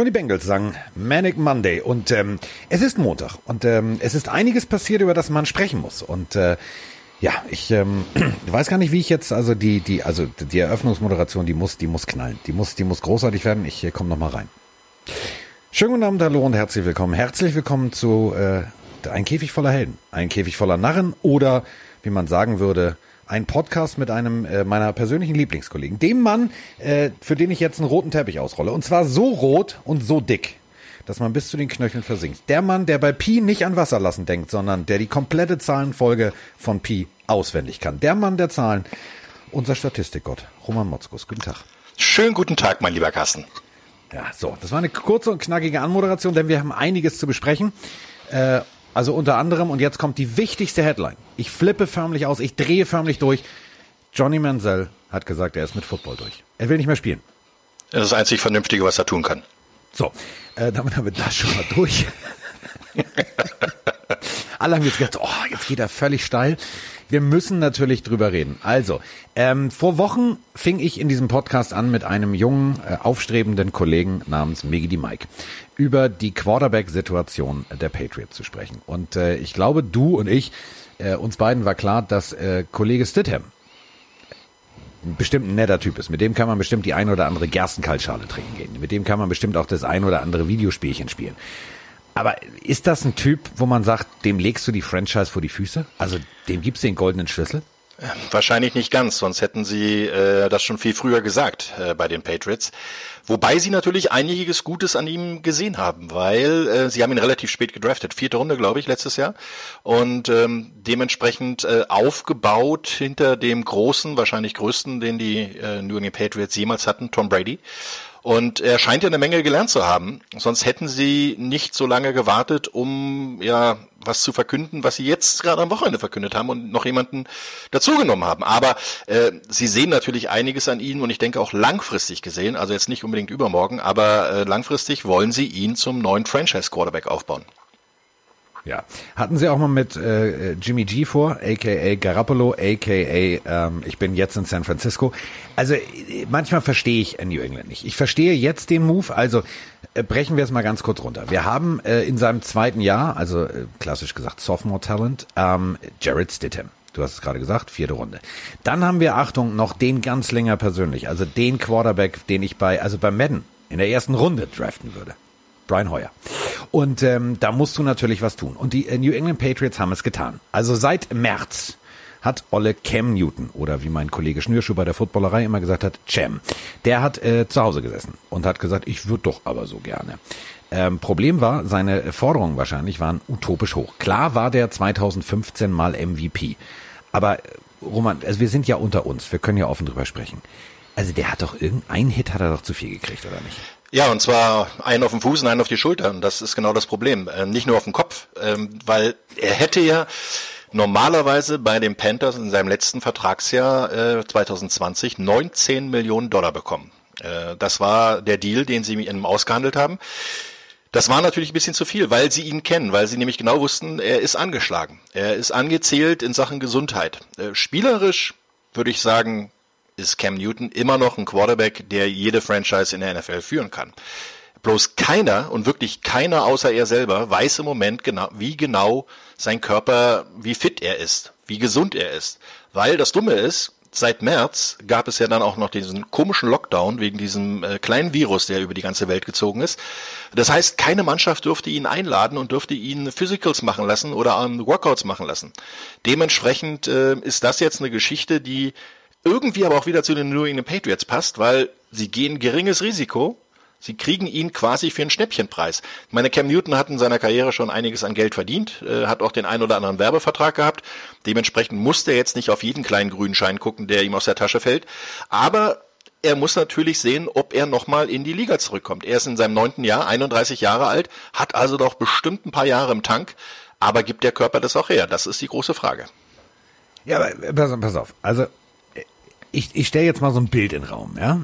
Schon die Bengals sagen Manic Monday und ähm, es ist Montag und ähm, es ist einiges passiert, über das man sprechen muss und äh, ja, ich ähm, weiß gar nicht, wie ich jetzt also die die also die Eröffnungsmoderation, die muss die muss knallen, die muss die muss großartig werden. Ich äh, komme noch mal rein. Schönen guten Abend, hallo und herzlich willkommen. Herzlich willkommen zu äh, ein Käfig voller Helden, ein Käfig voller Narren oder wie man sagen würde ein Podcast mit einem äh, meiner persönlichen Lieblingskollegen, dem Mann, äh, für den ich jetzt einen roten Teppich ausrolle. Und zwar so rot und so dick, dass man bis zu den Knöcheln versinkt. Der Mann, der bei Pi nicht an Wasser lassen denkt, sondern der die komplette Zahlenfolge von Pi auswendig kann. Der Mann der Zahlen, unser Statistikgott, Roman Motzkus. Guten Tag. Schönen guten Tag, mein lieber Carsten. Ja, so, das war eine kurze und knackige Anmoderation, denn wir haben einiges zu besprechen. Äh, also unter anderem, und jetzt kommt die wichtigste Headline. Ich flippe förmlich aus, ich drehe förmlich durch. Johnny Manziel hat gesagt, er ist mit Football durch. Er will nicht mehr spielen. Das ist das einzig Vernünftige, was er tun kann. So, äh, damit haben wir das schon mal durch. Alle haben jetzt gedacht, oh, jetzt geht er völlig steil. Wir müssen natürlich drüber reden. Also, ähm, vor Wochen fing ich in diesem Podcast an mit einem jungen, äh, aufstrebenden Kollegen namens Miggy Mike über die Quarterback-Situation der Patriots zu sprechen. Und äh, ich glaube, du und ich, äh, uns beiden war klar, dass äh, Kollege Stidham bestimmt ein netter Typ ist. Mit dem kann man bestimmt die ein oder andere Gerstenkaltschale trinken gehen. Mit dem kann man bestimmt auch das ein oder andere Videospielchen spielen. Aber ist das ein Typ, wo man sagt, dem legst du die Franchise vor die Füße? Also dem gibst du den goldenen Schlüssel? Wahrscheinlich nicht ganz, sonst hätten sie äh, das schon viel früher gesagt äh, bei den Patriots. Wobei sie natürlich einiges Gutes an ihm gesehen haben, weil äh, sie haben ihn relativ spät gedraftet, vierte Runde, glaube ich, letztes Jahr. Und ähm, dementsprechend äh, aufgebaut hinter dem großen, wahrscheinlich größten, den die äh, New England Patriots jemals hatten, Tom Brady. Und er scheint ja eine Menge gelernt zu haben. Sonst hätten sie nicht so lange gewartet, um ja was zu verkünden, was sie jetzt gerade am Wochenende verkündet haben und noch jemanden dazugenommen haben. Aber äh, sie sehen natürlich einiges an ihm und ich denke auch langfristig gesehen, also jetzt nicht unbedingt übermorgen, aber äh, langfristig wollen sie ihn zum neuen Franchise Quarterback aufbauen. Ja. Hatten Sie auch mal mit äh, Jimmy G vor, aka Garoppolo, aka ähm, ich bin jetzt in San Francisco. Also manchmal verstehe ich New England nicht. Ich verstehe jetzt den Move, also äh, brechen wir es mal ganz kurz runter. Wir haben äh, in seinem zweiten Jahr, also äh, klassisch gesagt Sophomore Talent, ähm, Jared Stidham. Du hast es gerade gesagt, vierte Runde. Dann haben wir, Achtung, noch den ganz länger persönlich, also den Quarterback, den ich bei, also bei Madden in der ersten Runde draften würde. Brian Hoyer. Und ähm, da musst du natürlich was tun. Und die äh, New England Patriots haben es getan. Also seit März hat Olle Cam Newton oder wie mein Kollege Schnürschuh bei der Footballerei immer gesagt hat, Cam, der hat äh, zu Hause gesessen und hat gesagt, ich würde doch aber so gerne. Ähm, Problem war, seine Forderungen wahrscheinlich waren utopisch hoch. Klar war der 2015 mal MVP, aber äh, Roman, also wir sind ja unter uns, wir können ja offen drüber sprechen. Also der hat doch irgendein Hit hat er doch zu viel gekriegt, oder nicht? Ja, und zwar einen auf den Fuß und einen auf die Schulter. Und das ist genau das Problem. Ähm, nicht nur auf den Kopf, ähm, weil er hätte ja normalerweise bei den Panthers in seinem letzten Vertragsjahr äh, 2020 19 Millionen Dollar bekommen. Äh, das war der Deal, den sie mit ihm ausgehandelt haben. Das war natürlich ein bisschen zu viel, weil sie ihn kennen, weil sie nämlich genau wussten, er ist angeschlagen. Er ist angezählt in Sachen Gesundheit. Äh, spielerisch würde ich sagen, ist Cam Newton immer noch ein Quarterback, der jede Franchise in der NFL führen kann. Bloß keiner und wirklich keiner außer er selber weiß im Moment genau, wie genau sein Körper, wie fit er ist, wie gesund er ist. Weil das Dumme ist, seit März gab es ja dann auch noch diesen komischen Lockdown wegen diesem äh, kleinen Virus, der über die ganze Welt gezogen ist. Das heißt, keine Mannschaft durfte ihn einladen und durfte ihn Physicals machen lassen oder Workouts machen lassen. Dementsprechend äh, ist das jetzt eine Geschichte, die irgendwie aber auch wieder zu den New England Patriots passt, weil sie gehen geringes Risiko. Sie kriegen ihn quasi für einen Schnäppchenpreis. Ich meine, Cam Newton hat in seiner Karriere schon einiges an Geld verdient, äh, hat auch den ein oder anderen Werbevertrag gehabt. Dementsprechend muss er jetzt nicht auf jeden kleinen grünen Schein gucken, der ihm aus der Tasche fällt. Aber er muss natürlich sehen, ob er nochmal in die Liga zurückkommt. Er ist in seinem neunten Jahr, 31 Jahre alt, hat also doch bestimmt ein paar Jahre im Tank. Aber gibt der Körper das auch her? Das ist die große Frage. Ja, aber pass, pass auf. Also ich, ich stelle jetzt mal so ein Bild in den Raum, ja.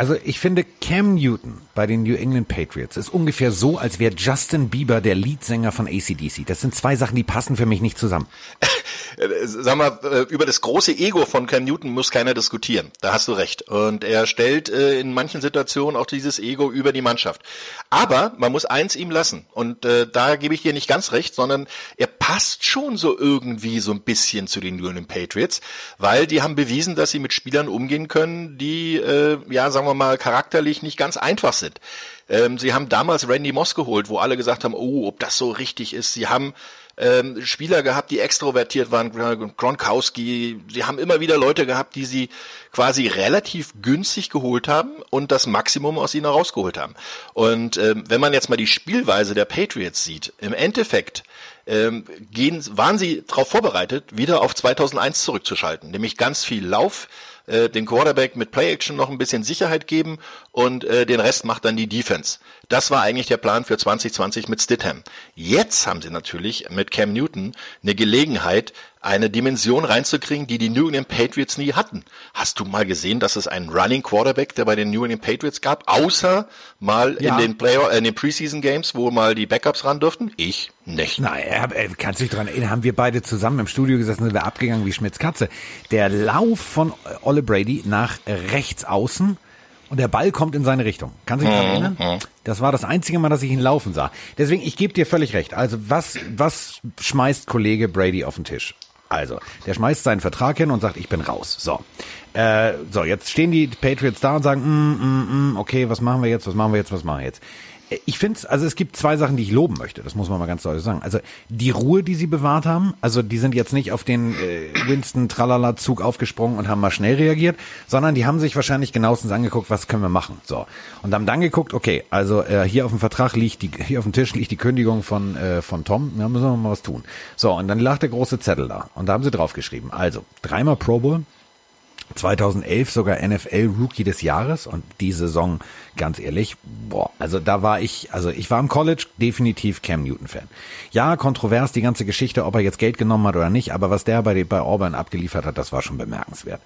Also ich finde Cam Newton bei den New England Patriots ist ungefähr so, als wäre Justin Bieber der Leadsänger von ACDC. Das sind zwei Sachen, die passen für mich nicht zusammen. sag mal, äh, über das große Ego von Cam Newton muss keiner diskutieren. Da hast du recht. Und er stellt äh, in manchen Situationen auch dieses Ego über die Mannschaft. Aber man muss eins ihm lassen. Und äh, da gebe ich dir nicht ganz recht, sondern er passt schon so irgendwie so ein bisschen zu den New England Patriots, weil die haben bewiesen, dass sie mit Spielern umgehen können, die, ja, sagen wir mal, charakterlich nicht ganz einfach sind. Ähm, sie haben damals Randy Moss geholt, wo alle gesagt haben, oh, ob das so richtig ist. Sie haben ähm, Spieler gehabt, die extrovertiert waren, Gronkowski. Sie haben immer wieder Leute gehabt, die sie quasi relativ günstig geholt haben und das Maximum aus ihnen herausgeholt haben. Und ähm, wenn man jetzt mal die Spielweise der Patriots sieht, im Endeffekt ähm, gehen, waren sie darauf vorbereitet, wieder auf 2001 zurückzuschalten, nämlich ganz viel Lauf, äh, den Quarterback mit Play-Action noch ein bisschen Sicherheit geben und äh, den Rest macht dann die Defense. Das war eigentlich der Plan für 2020 mit Stidham. Jetzt haben sie natürlich mit Cam Newton eine Gelegenheit, eine Dimension reinzukriegen, die die New England Patriots nie hatten. Hast du mal gesehen, dass es einen Running Quarterback, der bei den New England Patriots gab, außer mal ja. in den Player, äh, in den Preseason Games, wo mal die Backups ran durften? Ich nicht. Nein, er, er, kannst dich dran erinnern, haben wir beide zusammen im Studio gesessen, sind wir abgegangen wie Schmitz Katze. Der Lauf von Olle Brady nach rechts außen, und der Ball kommt in seine Richtung. Kannst du dich daran mhm, erinnern? Mhm. Das war das einzige Mal, dass ich ihn laufen sah. Deswegen, ich gebe dir völlig recht. Also was, was schmeißt Kollege Brady auf den Tisch? Also, der schmeißt seinen Vertrag hin und sagt, ich bin raus. So. Äh, so, jetzt stehen die Patriots da und sagen, mm, mm, mm, okay, was machen wir jetzt, was machen wir jetzt, was machen wir jetzt? Ich finde also es gibt zwei Sachen, die ich loben möchte, das muss man mal ganz deutlich sagen. Also die Ruhe, die sie bewahrt haben, also die sind jetzt nicht auf den äh, Winston-Tralala-Zug aufgesprungen und haben mal schnell reagiert, sondern die haben sich wahrscheinlich genauestens angeguckt, was können wir machen. So. Und haben dann geguckt, okay, also äh, hier auf dem Vertrag liegt die, hier auf dem Tisch liegt die Kündigung von, äh, von Tom, da müssen wir mal was tun. So, und dann lag der große Zettel da. Und da haben sie draufgeschrieben. Also, dreimal Pro Bowl, 2011 sogar NFL Rookie des Jahres und die Saison, ganz ehrlich, boah, also da war ich, also ich war im College definitiv Cam Newton Fan. Ja, kontrovers die ganze Geschichte, ob er jetzt Geld genommen hat oder nicht, aber was der bei, bei Auburn abgeliefert hat, das war schon bemerkenswert.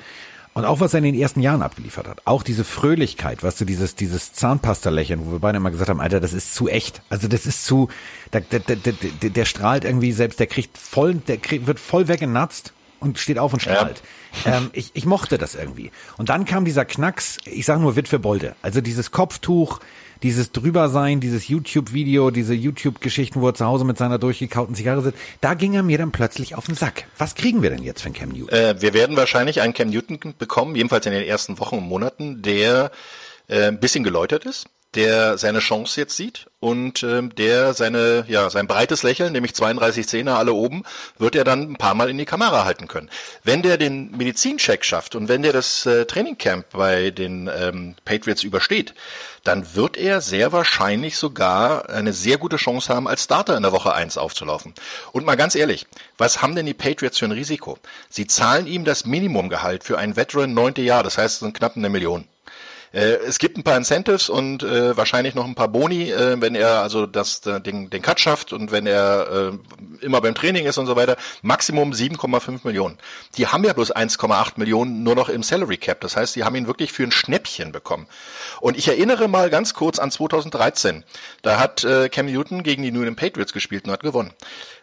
Und auch was er in den ersten Jahren abgeliefert hat. Auch diese Fröhlichkeit, weißt du, dieses, dieses Zahnpasta-Lächeln, wo wir beide immer gesagt haben, Alter, das ist zu echt. Also das ist zu, der, der, der, der, der strahlt irgendwie selbst, der kriegt voll, der kriegt, wird voll weggenatzt und steht auf und strahlt. Ja. Ähm, ich, ich mochte das irgendwie. Und dann kam dieser Knacks, ich sag nur Witwe Bolde. Also dieses Kopftuch, dieses Drübersein, dieses YouTube-Video, diese YouTube-Geschichten, wo er zu Hause mit seiner durchgekauten Zigarre sitzt, da ging er mir dann plötzlich auf den Sack. Was kriegen wir denn jetzt von Cam Newton? Äh, wir werden wahrscheinlich einen Cam Newton bekommen, jedenfalls in den ersten Wochen und Monaten, der äh, ein bisschen geläutert ist, der seine Chance jetzt sieht und ähm, der seine ja sein breites Lächeln, nämlich 32 Zähne alle oben, wird er dann ein paar Mal in die Kamera halten können. Wenn der den Medizincheck schafft und wenn der das äh, Trainingcamp bei den ähm, Patriots übersteht, dann wird er sehr wahrscheinlich sogar eine sehr gute Chance haben, als Starter in der Woche eins aufzulaufen. Und mal ganz ehrlich, was haben denn die Patriots für ein Risiko? Sie zahlen ihm das Minimumgehalt für einen Veteran neunte Jahr, das heißt, es sind knapp eine Million. Äh, es gibt ein paar Incentives und äh, wahrscheinlich noch ein paar Boni, äh, wenn er also das, äh, den, den Cut schafft und wenn er äh, immer beim Training ist und so weiter. Maximum 7,5 Millionen. Die haben ja bloß 1,8 Millionen nur noch im Salary Cap. Das heißt, die haben ihn wirklich für ein Schnäppchen bekommen. Und ich erinnere mal ganz kurz an 2013. Da hat äh, Cam Newton gegen die New England Patriots gespielt und hat gewonnen.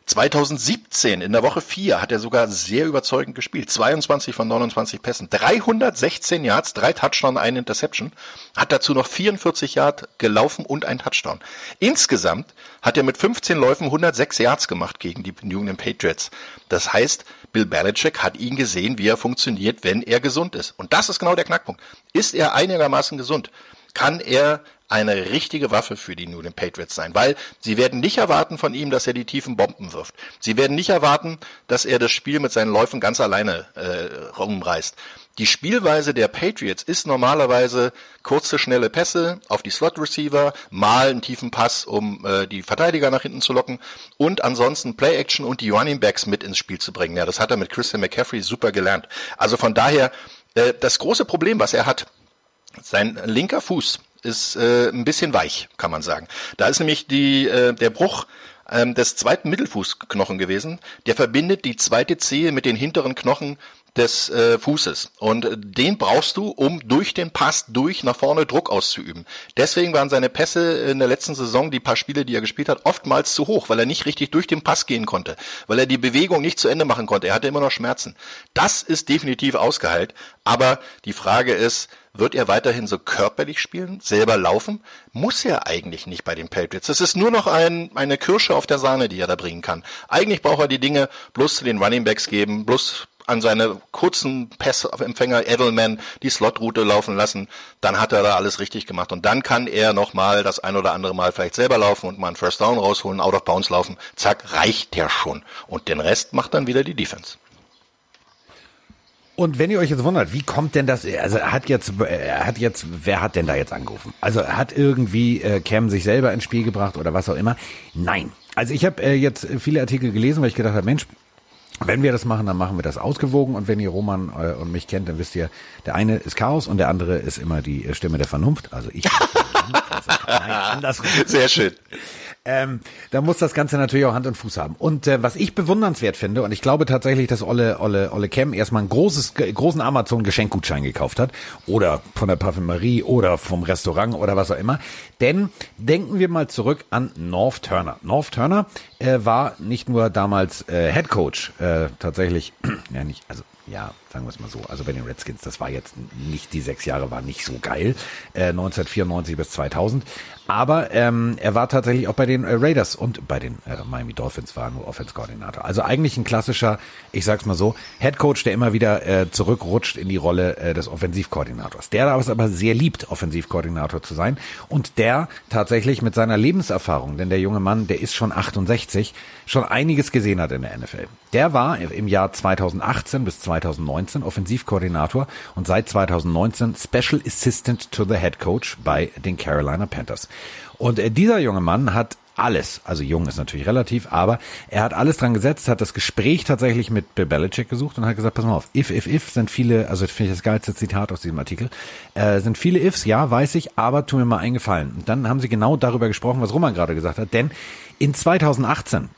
2017 in der Woche 4 hat er sogar sehr überzeugend gespielt. 22 von 29 Pässen, 316 Yards, drei Touchdown, eine Interception, hat dazu noch 44 Yards gelaufen und ein Touchdown. Insgesamt hat er mit 15 Läufen 106 Yards gemacht gegen die New England Patriots. Das heißt, Bill Belichick hat ihn gesehen, wie er funktioniert, wenn er gesund ist. Und das ist genau der Knackpunkt. Ist er einigermaßen gesund? Kann er eine richtige Waffe für die New England Patriots sein, weil sie werden nicht erwarten von ihm, dass er die tiefen Bomben wirft. Sie werden nicht erwarten, dass er das Spiel mit seinen Läufen ganz alleine äh, rumreißt. Die Spielweise der Patriots ist normalerweise kurze, schnelle Pässe auf die Slot-Receiver, mal einen tiefen Pass, um äh, die Verteidiger nach hinten zu locken und ansonsten Play-Action und die Running Backs mit ins Spiel zu bringen. Ja, das hat er mit Christian McCaffrey super gelernt. Also von daher, äh, das große Problem, was er hat, sein linker Fuß ist äh, ein bisschen weich, kann man sagen. Da ist nämlich die, äh, der Bruch ähm, des zweiten Mittelfußknochen gewesen. Der verbindet die zweite Zehe mit den hinteren Knochen des äh, Fußes. Und äh, den brauchst du, um durch den Pass durch nach vorne Druck auszuüben. Deswegen waren seine Pässe in der letzten Saison, die paar Spiele, die er gespielt hat, oftmals zu hoch, weil er nicht richtig durch den Pass gehen konnte, weil er die Bewegung nicht zu Ende machen konnte. Er hatte immer noch Schmerzen. Das ist definitiv ausgeheilt. Aber die Frage ist, wird er weiterhin so körperlich spielen, selber laufen? Muss er eigentlich nicht bei den Patriots. Das ist nur noch ein, eine Kirsche auf der Sahne, die er da bringen kann. Eigentlich braucht er die Dinge bloß zu den Running Backs geben, bloß an seine kurzen Passempfänger Edelman die Slotroute laufen lassen, dann hat er da alles richtig gemacht. Und dann kann er nochmal das ein oder andere Mal vielleicht selber laufen und mal einen First Down rausholen, out of bounds laufen. Zack, reicht der schon. Und den Rest macht dann wieder die Defense. Und wenn ihr euch jetzt wundert, wie kommt denn das, also hat jetzt, hat jetzt, wer hat denn da jetzt angerufen? Also hat irgendwie äh, Cam sich selber ins Spiel gebracht oder was auch immer? Nein. Also ich habe äh, jetzt viele Artikel gelesen, weil ich gedacht habe, Mensch, wenn wir das machen, dann machen wir das ausgewogen. Und wenn ihr Roman äh, und mich kennt, dann wisst ihr, der eine ist Chaos und der andere ist immer die äh, Stimme der Vernunft. Also ich. also, nein, andersrum. Sehr schön. Ähm, da muss das Ganze natürlich auch Hand und Fuß haben. Und äh, was ich bewundernswert finde, und ich glaube tatsächlich, dass Olle, Olle, Olle Cam erstmal einen großes, großen Amazon-Geschenkgutschein gekauft hat. Oder von der Parfümerie oder vom Restaurant oder was auch immer. Denn denken wir mal zurück an North Turner. North Turner äh, war nicht nur damals äh, Head Coach, äh, tatsächlich, ja nicht, also ja, sagen wir es mal so. Also bei den Redskins, das war jetzt nicht, die sechs Jahre waren nicht so geil, äh, 1994 bis 2000. Aber ähm, er war tatsächlich auch bei den äh, Raiders und bei den äh, Miami Dolphins war nur Offense-Koordinator. Also eigentlich ein klassischer, ich sag's mal so, Head Coach, der immer wieder äh, zurückrutscht in die Rolle äh, des Offensivkoordinators. Der es aber sehr liebt, Offensivkoordinator zu sein und der tatsächlich mit seiner Lebenserfahrung, denn der junge Mann, der ist schon 68, schon einiges gesehen hat in der NFL. Der war im Jahr 2018 bis 2019 Offensivkoordinator und seit 2019 Special Assistant to the Head Coach bei den Carolina Panthers. Und äh, dieser junge Mann hat alles, also jung ist natürlich relativ, aber er hat alles dran gesetzt, hat das Gespräch tatsächlich mit Bill Belichick gesucht und hat gesagt, pass mal auf, if, if, if sind viele, also finde ich das geilste Zitat aus diesem Artikel, äh, sind viele Ifs, ja, weiß ich, aber tu mir mal einen Gefallen. Und dann haben sie genau darüber gesprochen, was Roman gerade gesagt hat, denn in 2018,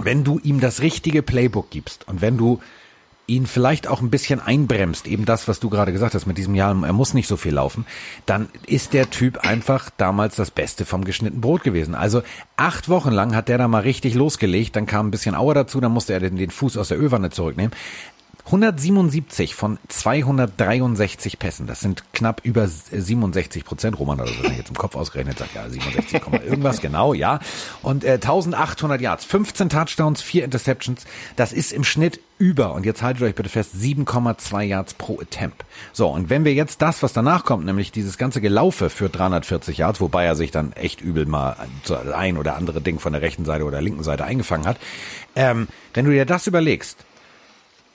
wenn du ihm das richtige Playbook gibst und wenn du ihn vielleicht auch ein bisschen einbremst, eben das, was du gerade gesagt hast mit diesem Jahr, er muss nicht so viel laufen, dann ist der Typ einfach damals das Beste vom geschnittenen Brot gewesen. Also acht Wochen lang hat der da mal richtig losgelegt, dann kam ein bisschen Auer dazu, dann musste er den, den Fuß aus der Ölwanne zurücknehmen. 177 von 263 Pässen, das sind knapp über 67 Prozent. Roman hat das jetzt im Kopf ausgerechnet, sagt ja 67, irgendwas, genau, ja. Und äh, 1800 Yards, 15 Touchdowns, 4 Interceptions, das ist im Schnitt über, und jetzt haltet euch bitte fest, 7,2 Yards pro Attempt. So, und wenn wir jetzt das, was danach kommt, nämlich dieses ganze Gelaufe für 340 Yards, wobei er sich dann echt übel mal ein oder andere Ding von der rechten Seite oder linken Seite eingefangen hat, ähm, wenn du dir das überlegst,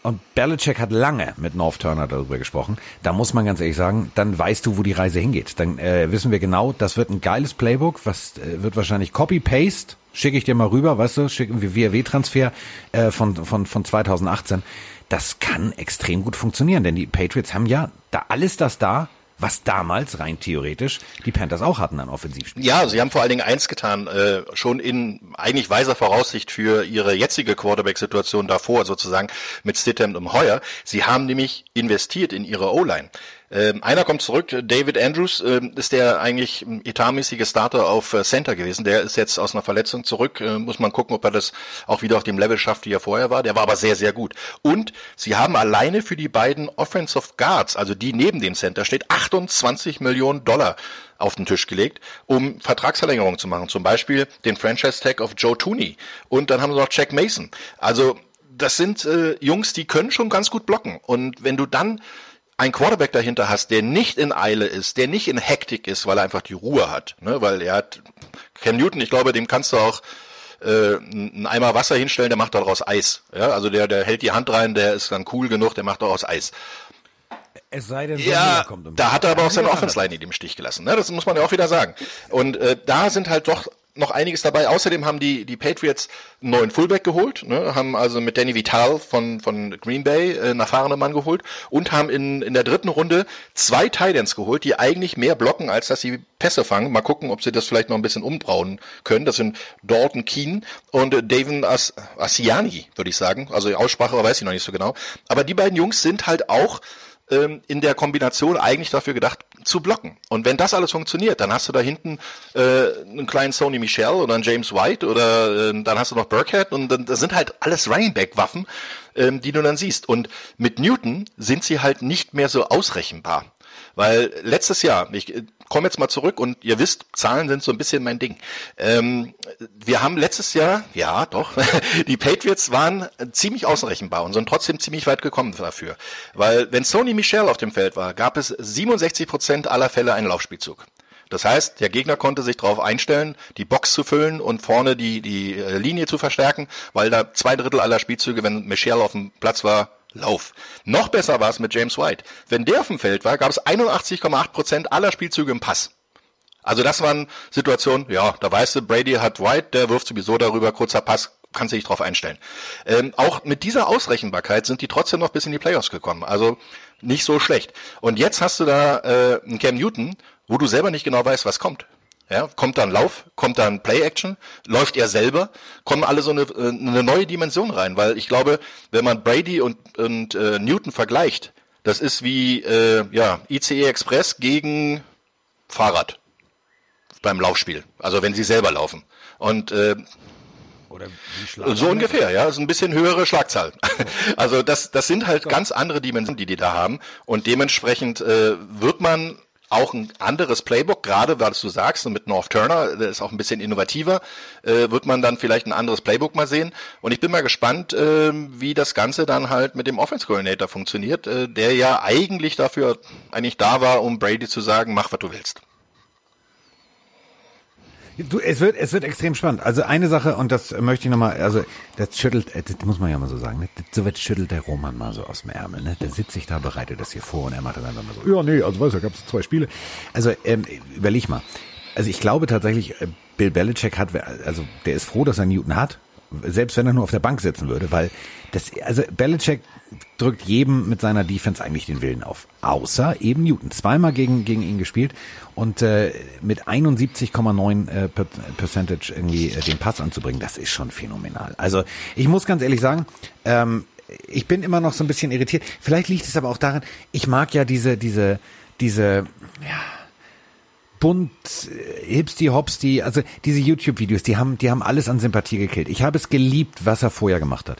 und Belichick hat lange mit North Turner darüber gesprochen. Da muss man ganz ehrlich sagen, dann weißt du, wo die Reise hingeht. Dann äh, wissen wir genau, das wird ein geiles Playbook, was äh, wird wahrscheinlich Copy-Paste, schicke ich dir mal rüber, weißt du, schicken wir WW-Transfer äh, von, von, von 2018. Das kann extrem gut funktionieren, denn die Patriots haben ja da alles das da, was damals rein theoretisch die Panthers auch hatten an Offensivspielen. Ja, sie haben vor allen Dingen eins getan, äh, schon in eigentlich weiser Voraussicht für ihre jetzige Quarterback-Situation davor, sozusagen mit Stidham und Heuer. Sie haben nämlich investiert in ihre O-Line. Ähm, einer kommt zurück, David Andrews ähm, ist der eigentlich etatmäßige Starter auf äh, Center gewesen. Der ist jetzt aus einer Verletzung zurück. Äh, muss man gucken, ob er das auch wieder auf dem Level schafft, wie er vorher war. Der war aber sehr, sehr gut. Und sie haben alleine für die beiden Offensive Guards, also die neben dem Center steht, 28 Millionen Dollar auf den Tisch gelegt, um Vertragsverlängerungen zu machen. Zum Beispiel den Franchise Tag of Joe Tooney. Und dann haben sie noch Jack Mason. Also das sind äh, Jungs, die können schon ganz gut blocken. Und wenn du dann ein Quarterback dahinter hast, der nicht in Eile ist, der nicht in Hektik ist, weil er einfach die Ruhe hat, ne? weil er hat Cam Newton, ich glaube, dem kannst du auch äh, einen Eimer Wasser hinstellen, der macht daraus Eis. Ja, also der, der hält die Hand rein, der ist dann cool genug, der macht daraus Eis. Es sei denn, ja, kommt um da hat er aber auch seine Offense-Line in dem Stich gelassen. Ne? Das muss man ja auch wieder sagen. Und äh, da sind halt doch noch einiges dabei. Außerdem haben die, die Patriots einen neuen Fullback geholt, ne, haben also mit Danny Vital von, von Green Bay äh, einen erfahrenen Mann geholt und haben in, in der dritten Runde zwei Titans geholt, die eigentlich mehr blocken, als dass sie Pässe fangen. Mal gucken, ob sie das vielleicht noch ein bisschen umbrauen können. Das sind Dalton Keen und äh, Davin As Asiani, würde ich sagen. Also Aussprache weiß ich noch nicht so genau. Aber die beiden Jungs sind halt auch ähm, in der Kombination eigentlich dafür gedacht, zu blocken. Und wenn das alles funktioniert, dann hast du da hinten äh, einen kleinen Sony Michel oder einen James White oder äh, dann hast du noch Burkhead und dann, das sind halt alles Running Back Waffen, ähm, die du dann siehst. Und mit Newton sind sie halt nicht mehr so ausrechenbar. Weil letztes Jahr, ich äh, komme jetzt mal zurück und ihr wisst, Zahlen sind so ein bisschen mein Ding. Ähm, wir haben letztes Jahr, ja doch, die Patriots waren ziemlich ausrechenbar und sind trotzdem ziemlich weit gekommen dafür. Weil wenn Sony Michel auf dem Feld war, gab es 67 Prozent aller Fälle einen Laufspielzug. Das heißt, der Gegner konnte sich darauf einstellen, die Box zu füllen und vorne die, die äh, Linie zu verstärken, weil da zwei Drittel aller Spielzüge, wenn Michel auf dem Platz war, Lauf. Noch besser war es mit James White. Wenn der auf dem Feld war, gab es 81,8 Prozent aller Spielzüge im Pass. Also das waren Situationen, ja, da weißt du, Brady hat White, der wirft sowieso darüber, kurzer Pass, kannst du dich drauf einstellen. Ähm, auch mit dieser Ausrechenbarkeit sind die trotzdem noch bis in die Playoffs gekommen. Also nicht so schlecht. Und jetzt hast du da äh, einen Cam Newton, wo du selber nicht genau weißt, was kommt. Ja, kommt dann Lauf, kommt dann Play-Action, läuft er selber, kommen alle so eine, äh, eine neue Dimension rein, weil ich glaube, wenn man Brady und, und äh, Newton vergleicht, das ist wie äh, ja, ICE Express gegen Fahrrad beim Laufspiel, also wenn sie selber laufen. Und äh, so ungefähr, ja, ist ein bisschen höhere Schlagzahl. Also das, das sind halt ganz andere Dimensionen, die die da haben und dementsprechend äh, wird man auch ein anderes Playbook, gerade weil du sagst, mit North Turner, der ist auch ein bisschen innovativer, äh, wird man dann vielleicht ein anderes Playbook mal sehen. Und ich bin mal gespannt, äh, wie das Ganze dann halt mit dem Offense Coordinator funktioniert, äh, der ja eigentlich dafür eigentlich da war, um Brady zu sagen, mach was du willst. Du, es wird, es wird extrem spannend. Also eine Sache, und das möchte ich nochmal, also das schüttelt, äh, das muss man ja mal so sagen, ne? so wird schüttelt der Roman mal so aus dem Ärmel, ne? Der sitzt sich da, bereitet das hier vor und er macht dann einfach mal so, ja, nee, also weißt du, gab es zwei Spiele. Also, ähm, überleg mal. Also ich glaube tatsächlich, äh, Bill Belichick hat, also der ist froh, dass er Newton hat, selbst wenn er nur auf der Bank sitzen würde, weil das, also Belichick drückt jedem mit seiner Defense eigentlich den Willen auf. Außer eben Newton. Zweimal gegen, gegen ihn gespielt und äh, mit 71,9 äh, Percentage irgendwie äh, den Pass anzubringen, das ist schon phänomenal. Also ich muss ganz ehrlich sagen, ähm, ich bin immer noch so ein bisschen irritiert. Vielleicht liegt es aber auch daran, ich mag ja diese, diese, diese, ja, bunt, äh, hipsty, hopsty, also diese YouTube-Videos, die haben, die haben alles an Sympathie gekillt. Ich habe es geliebt, was er vorher gemacht hat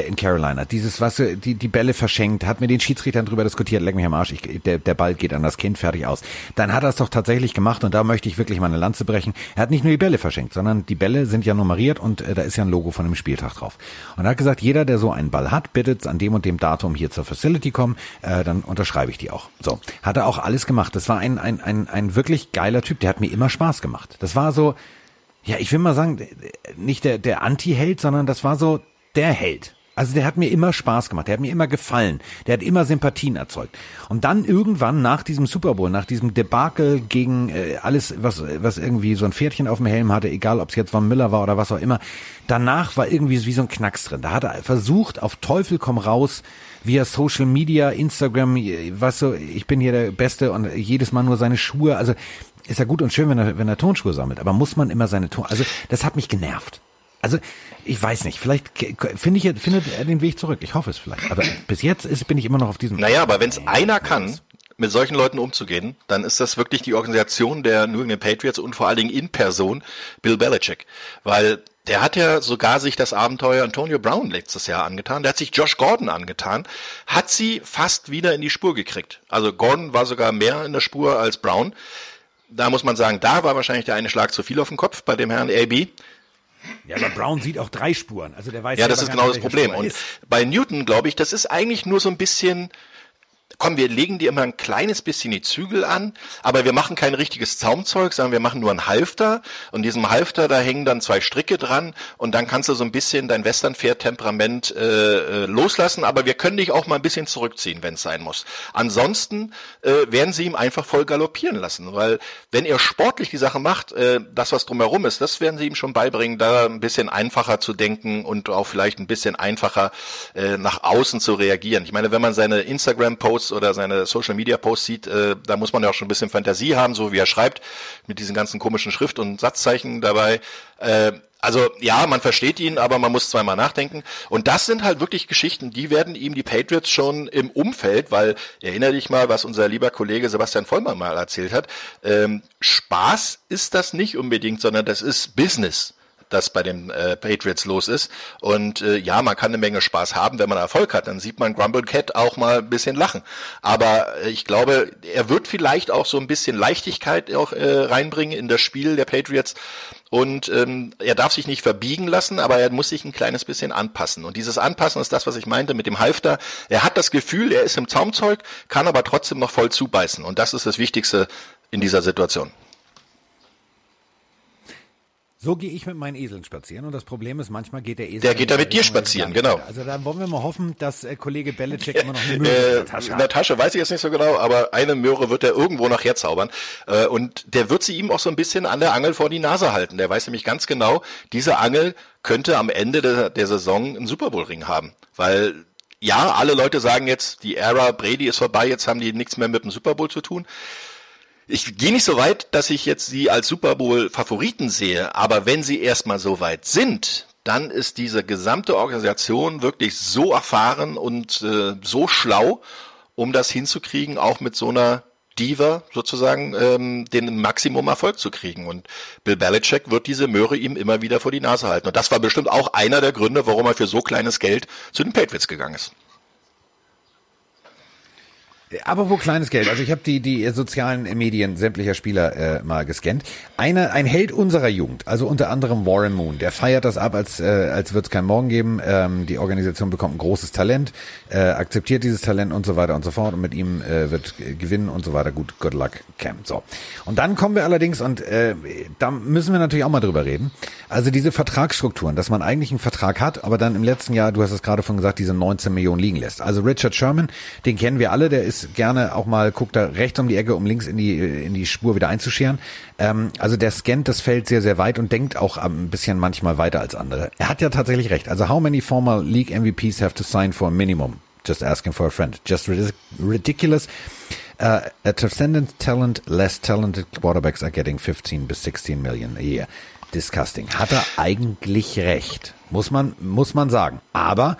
in Carolina. Dieses, was die, die Bälle verschenkt, hat mit den Schiedsrichtern drüber diskutiert, leck mich am Arsch, ich, der, der Ball geht an das Kind, fertig aus. Dann hat er es doch tatsächlich gemacht und da möchte ich wirklich meine Lanze brechen. Er hat nicht nur die Bälle verschenkt, sondern die Bälle sind ja nummeriert und äh, da ist ja ein Logo von dem Spieltag drauf. Und er hat gesagt, jeder, der so einen Ball hat, bittet an dem und dem Datum hier zur Facility kommen, äh, dann unterschreibe ich die auch. So, hat er auch alles gemacht. Das war ein, ein, ein, ein wirklich geiler Typ, der hat mir immer Spaß gemacht. Das war so, ja, ich will mal sagen, nicht der, der Anti-Held, sondern das war so der Held. Also der hat mir immer Spaß gemacht, der hat mir immer gefallen, der hat immer Sympathien erzeugt. Und dann irgendwann nach diesem Super Bowl, nach diesem Debakel gegen äh, alles, was, was irgendwie so ein Pferdchen auf dem Helm hatte, egal ob es jetzt Von Miller war oder was auch immer, danach war irgendwie wie so ein Knacks drin. Da hat er versucht, auf Teufel komm raus, via Social Media, Instagram, was so, ich bin hier der Beste und jedes Mal nur seine Schuhe. Also ist ja gut und schön, wenn er, wenn er Tonschuhe sammelt, aber muss man immer seine Ton, also das hat mich genervt. Also ich weiß nicht, vielleicht finde ich, findet er den Weg zurück. Ich hoffe es vielleicht. Aber bis jetzt ist, bin ich immer noch auf diesem. Naja, aber wenn es einer kann, mit solchen Leuten umzugehen, dann ist das wirklich die Organisation der New England Patriots und vor allen Dingen in Person Bill Belichick. Weil der hat ja sogar sich das Abenteuer Antonio Brown letztes Jahr angetan. Der hat sich Josh Gordon angetan, hat sie fast wieder in die Spur gekriegt. Also Gordon war sogar mehr in der Spur als Brown. Da muss man sagen, da war wahrscheinlich der eine Schlag zu viel auf dem Kopf bei dem Herrn AB. Ja, aber Brown sieht auch drei Spuren. Also der weiß ja, das ist genau das Problem. Und bei Newton glaube ich, das ist eigentlich nur so ein bisschen komm, wir legen dir immer ein kleines bisschen die Zügel an, aber wir machen kein richtiges Zaumzeug, sondern wir machen nur ein Halfter und diesem Halfter, da hängen dann zwei Stricke dran und dann kannst du so ein bisschen dein Westernpferd-Temperament äh, äh, loslassen, aber wir können dich auch mal ein bisschen zurückziehen, wenn es sein muss. Ansonsten äh, werden sie ihm einfach voll galoppieren lassen, weil wenn er sportlich die Sache macht, äh, das, was drumherum ist, das werden sie ihm schon beibringen, da ein bisschen einfacher zu denken und auch vielleicht ein bisschen einfacher äh, nach außen zu reagieren. Ich meine, wenn man seine Instagram-Posts oder seine Social-Media-Posts sieht, äh, da muss man ja auch schon ein bisschen Fantasie haben, so wie er schreibt, mit diesen ganzen komischen Schrift- und Satzzeichen dabei. Äh, also ja, man versteht ihn, aber man muss zweimal nachdenken. Und das sind halt wirklich Geschichten, die werden ihm die Patriots schon im Umfeld, weil erinnere dich mal, was unser lieber Kollege Sebastian Vollmer mal erzählt hat. Ähm, Spaß ist das nicht unbedingt, sondern das ist Business das bei den äh, Patriots los ist. Und äh, ja, man kann eine Menge Spaß haben, wenn man Erfolg hat. Dann sieht man Grumble Cat auch mal ein bisschen lachen. Aber äh, ich glaube, er wird vielleicht auch so ein bisschen Leichtigkeit auch äh, reinbringen in das Spiel der Patriots. Und ähm, er darf sich nicht verbiegen lassen, aber er muss sich ein kleines bisschen anpassen. Und dieses Anpassen ist das, was ich meinte mit dem Halfter. Er hat das Gefühl, er ist im Zaumzeug, kann aber trotzdem noch voll zubeißen. Und das ist das Wichtigste in dieser Situation. So gehe ich mit meinen Eseln spazieren und das Problem ist, manchmal geht der Esel. Der geht da mit dir spazieren, genau. Also da wollen wir mal hoffen, dass äh, Kollege Belichick immer noch eine Möhre äh, in der Tasche hat. In der Tasche weiß ich jetzt nicht so genau, aber eine Möhre wird er irgendwo nachher zaubern. Äh, und der wird sie ihm auch so ein bisschen an der Angel vor die Nase halten. Der weiß nämlich ganz genau, diese Angel könnte am Ende der, der Saison einen Super Bowl Ring haben. Weil ja, alle Leute sagen jetzt, die Ära Brady ist vorbei, jetzt haben die nichts mehr mit dem Super Bowl zu tun. Ich gehe nicht so weit, dass ich jetzt sie als Super Bowl Favoriten sehe, aber wenn sie erstmal so weit sind, dann ist diese gesamte Organisation wirklich so erfahren und äh, so schlau, um das hinzukriegen, auch mit so einer Diva sozusagen ähm, den Maximum Erfolg zu kriegen. Und Bill Belichick wird diese Möhre ihm immer wieder vor die Nase halten. Und das war bestimmt auch einer der Gründe, warum er für so kleines Geld zu den Patriots gegangen ist. Aber wo kleines Geld. Also ich habe die die sozialen Medien sämtlicher Spieler äh, mal gescannt. Einer ein Held unserer Jugend, also unter anderem Warren Moon, der feiert das ab, als äh, als wird es kein Morgen geben. Ähm, die Organisation bekommt ein großes Talent, äh, akzeptiert dieses Talent und so weiter und so fort und mit ihm äh, wird gewinnen und so weiter. Gut, good luck, Cam. So und dann kommen wir allerdings und äh, da müssen wir natürlich auch mal drüber reden. Also diese Vertragsstrukturen, dass man eigentlich einen Vertrag hat, aber dann im letzten Jahr, du hast es gerade von gesagt, diese 19 Millionen liegen lässt. Also Richard Sherman, den kennen wir alle, der ist gerne auch mal, guckt da rechts um die Ecke, um links in die, in die Spur wieder einzuscheren. Ähm, also der scannt das Feld sehr, sehr weit und denkt auch ein bisschen manchmal weiter als andere. Er hat ja tatsächlich recht. Also how many former League MVPs have to sign for a minimum? Just asking for a friend. Just ridiculous. Uh, a transcendent talent, less talented quarterbacks are getting 15 bis 16 million a year. Disgusting. Hat er eigentlich recht. Muss man, muss man sagen. Aber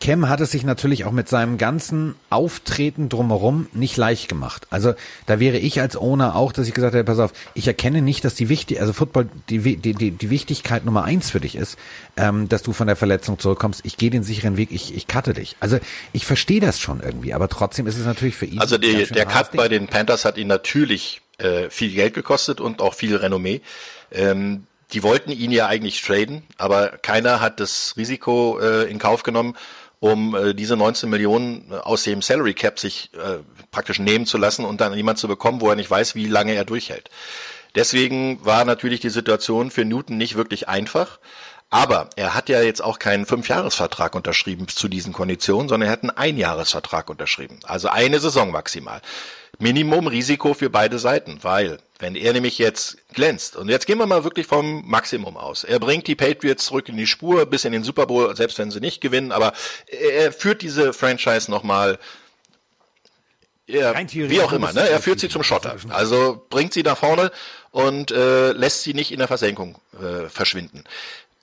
Cam hat es sich natürlich auch mit seinem ganzen Auftreten drumherum nicht leicht gemacht. Also da wäre ich als Owner auch, dass ich gesagt hätte, pass auf, ich erkenne nicht, dass die wichtig, also Football die, die, die, die Wichtigkeit Nummer eins für dich ist, ähm, dass du von der Verletzung zurückkommst. Ich gehe den sicheren Weg, ich, ich cutte dich. Also ich verstehe das schon irgendwie, aber trotzdem ist es natürlich für ihn. Also die, der Cut bei den Panthers hat ihn natürlich äh, viel Geld gekostet und auch viel Renommee. Ähm, die wollten ihn ja eigentlich traden, aber keiner hat das Risiko äh, in Kauf genommen, um äh, diese 19 Millionen äh, aus dem Salary Cap sich äh, praktisch nehmen zu lassen und dann jemand zu bekommen, wo er nicht weiß, wie lange er durchhält. Deswegen war natürlich die Situation für Newton nicht wirklich einfach. Aber er hat ja jetzt auch keinen Fünfjahresvertrag unterschrieben zu diesen Konditionen, sondern er hat einen Einjahresvertrag unterschrieben. Also eine Saison maximal. Minimum Risiko für beide Seiten, weil wenn er nämlich jetzt glänzt, und jetzt gehen wir mal wirklich vom Maximum aus. Er bringt die Patriots zurück in die Spur, bis in den Super Bowl, selbst wenn sie nicht gewinnen, aber er führt diese Franchise nochmal ja, wie auch immer, ne? Er führt sie zum Schotter. Also bringt sie nach vorne und äh, lässt sie nicht in der Versenkung äh, verschwinden.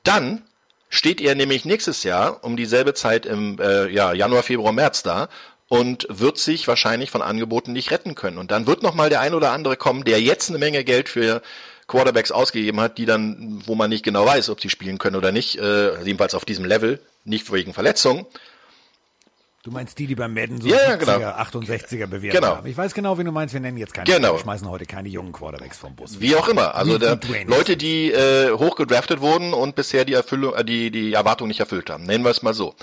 Dann steht er nämlich nächstes Jahr um dieselbe Zeit im äh, ja, Januar, Februar, März da und wird sich wahrscheinlich von Angeboten nicht retten können. Und dann wird noch mal der ein oder andere kommen, der jetzt eine Menge Geld für Quarterbacks ausgegeben hat, die dann, wo man nicht genau weiß, ob sie spielen können oder nicht, äh, jedenfalls auf diesem Level, nicht wegen Verletzung, Du meinst die, die beim Madden so ja, 70er, genau. 68er bewertet genau. haben. Ich weiß genau, wie du meinst. Wir nennen jetzt keine. Genau. Wir schmeißen heute keine jungen Quarterbacks vom Bus. Wie auch immer. Also der, Leute, die äh, hoch gedraftet wurden und bisher die Erfüllung, äh, die die Erwartung nicht erfüllt haben. Nennen wir es mal so.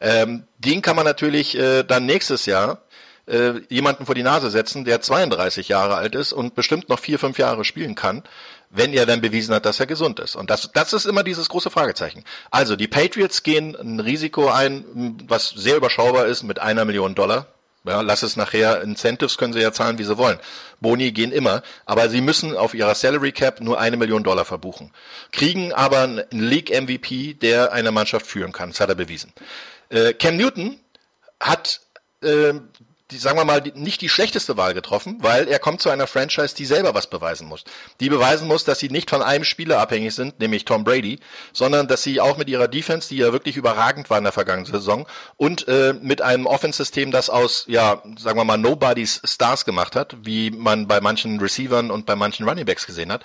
Ähm, den kann man natürlich äh, dann nächstes Jahr äh, jemanden vor die Nase setzen, der 32 Jahre alt ist und bestimmt noch vier, fünf Jahre spielen kann, wenn er dann bewiesen hat, dass er gesund ist. Und das, das ist immer dieses große Fragezeichen. Also die Patriots gehen ein Risiko ein, was sehr überschaubar ist, mit einer Million Dollar. Ja, lass es nachher, Incentives können sie ja zahlen, wie sie wollen. Boni gehen immer, aber sie müssen auf ihrer Salary Cap nur eine Million Dollar verbuchen. Kriegen aber einen League MVP, der eine Mannschaft führen kann. Das hat er bewiesen. Äh, Cam Newton hat äh, die, sagen wir mal, die, nicht die schlechteste Wahl getroffen, weil er kommt zu einer Franchise, die selber was beweisen muss. Die beweisen muss, dass sie nicht von einem Spieler abhängig sind, nämlich Tom Brady, sondern dass sie auch mit ihrer Defense, die ja wirklich überragend war in der vergangenen Saison, und äh, mit einem Offense-System, das aus, ja, sagen wir mal, Nobodies Stars gemacht hat, wie man bei manchen Receivern und bei manchen Runningbacks gesehen hat,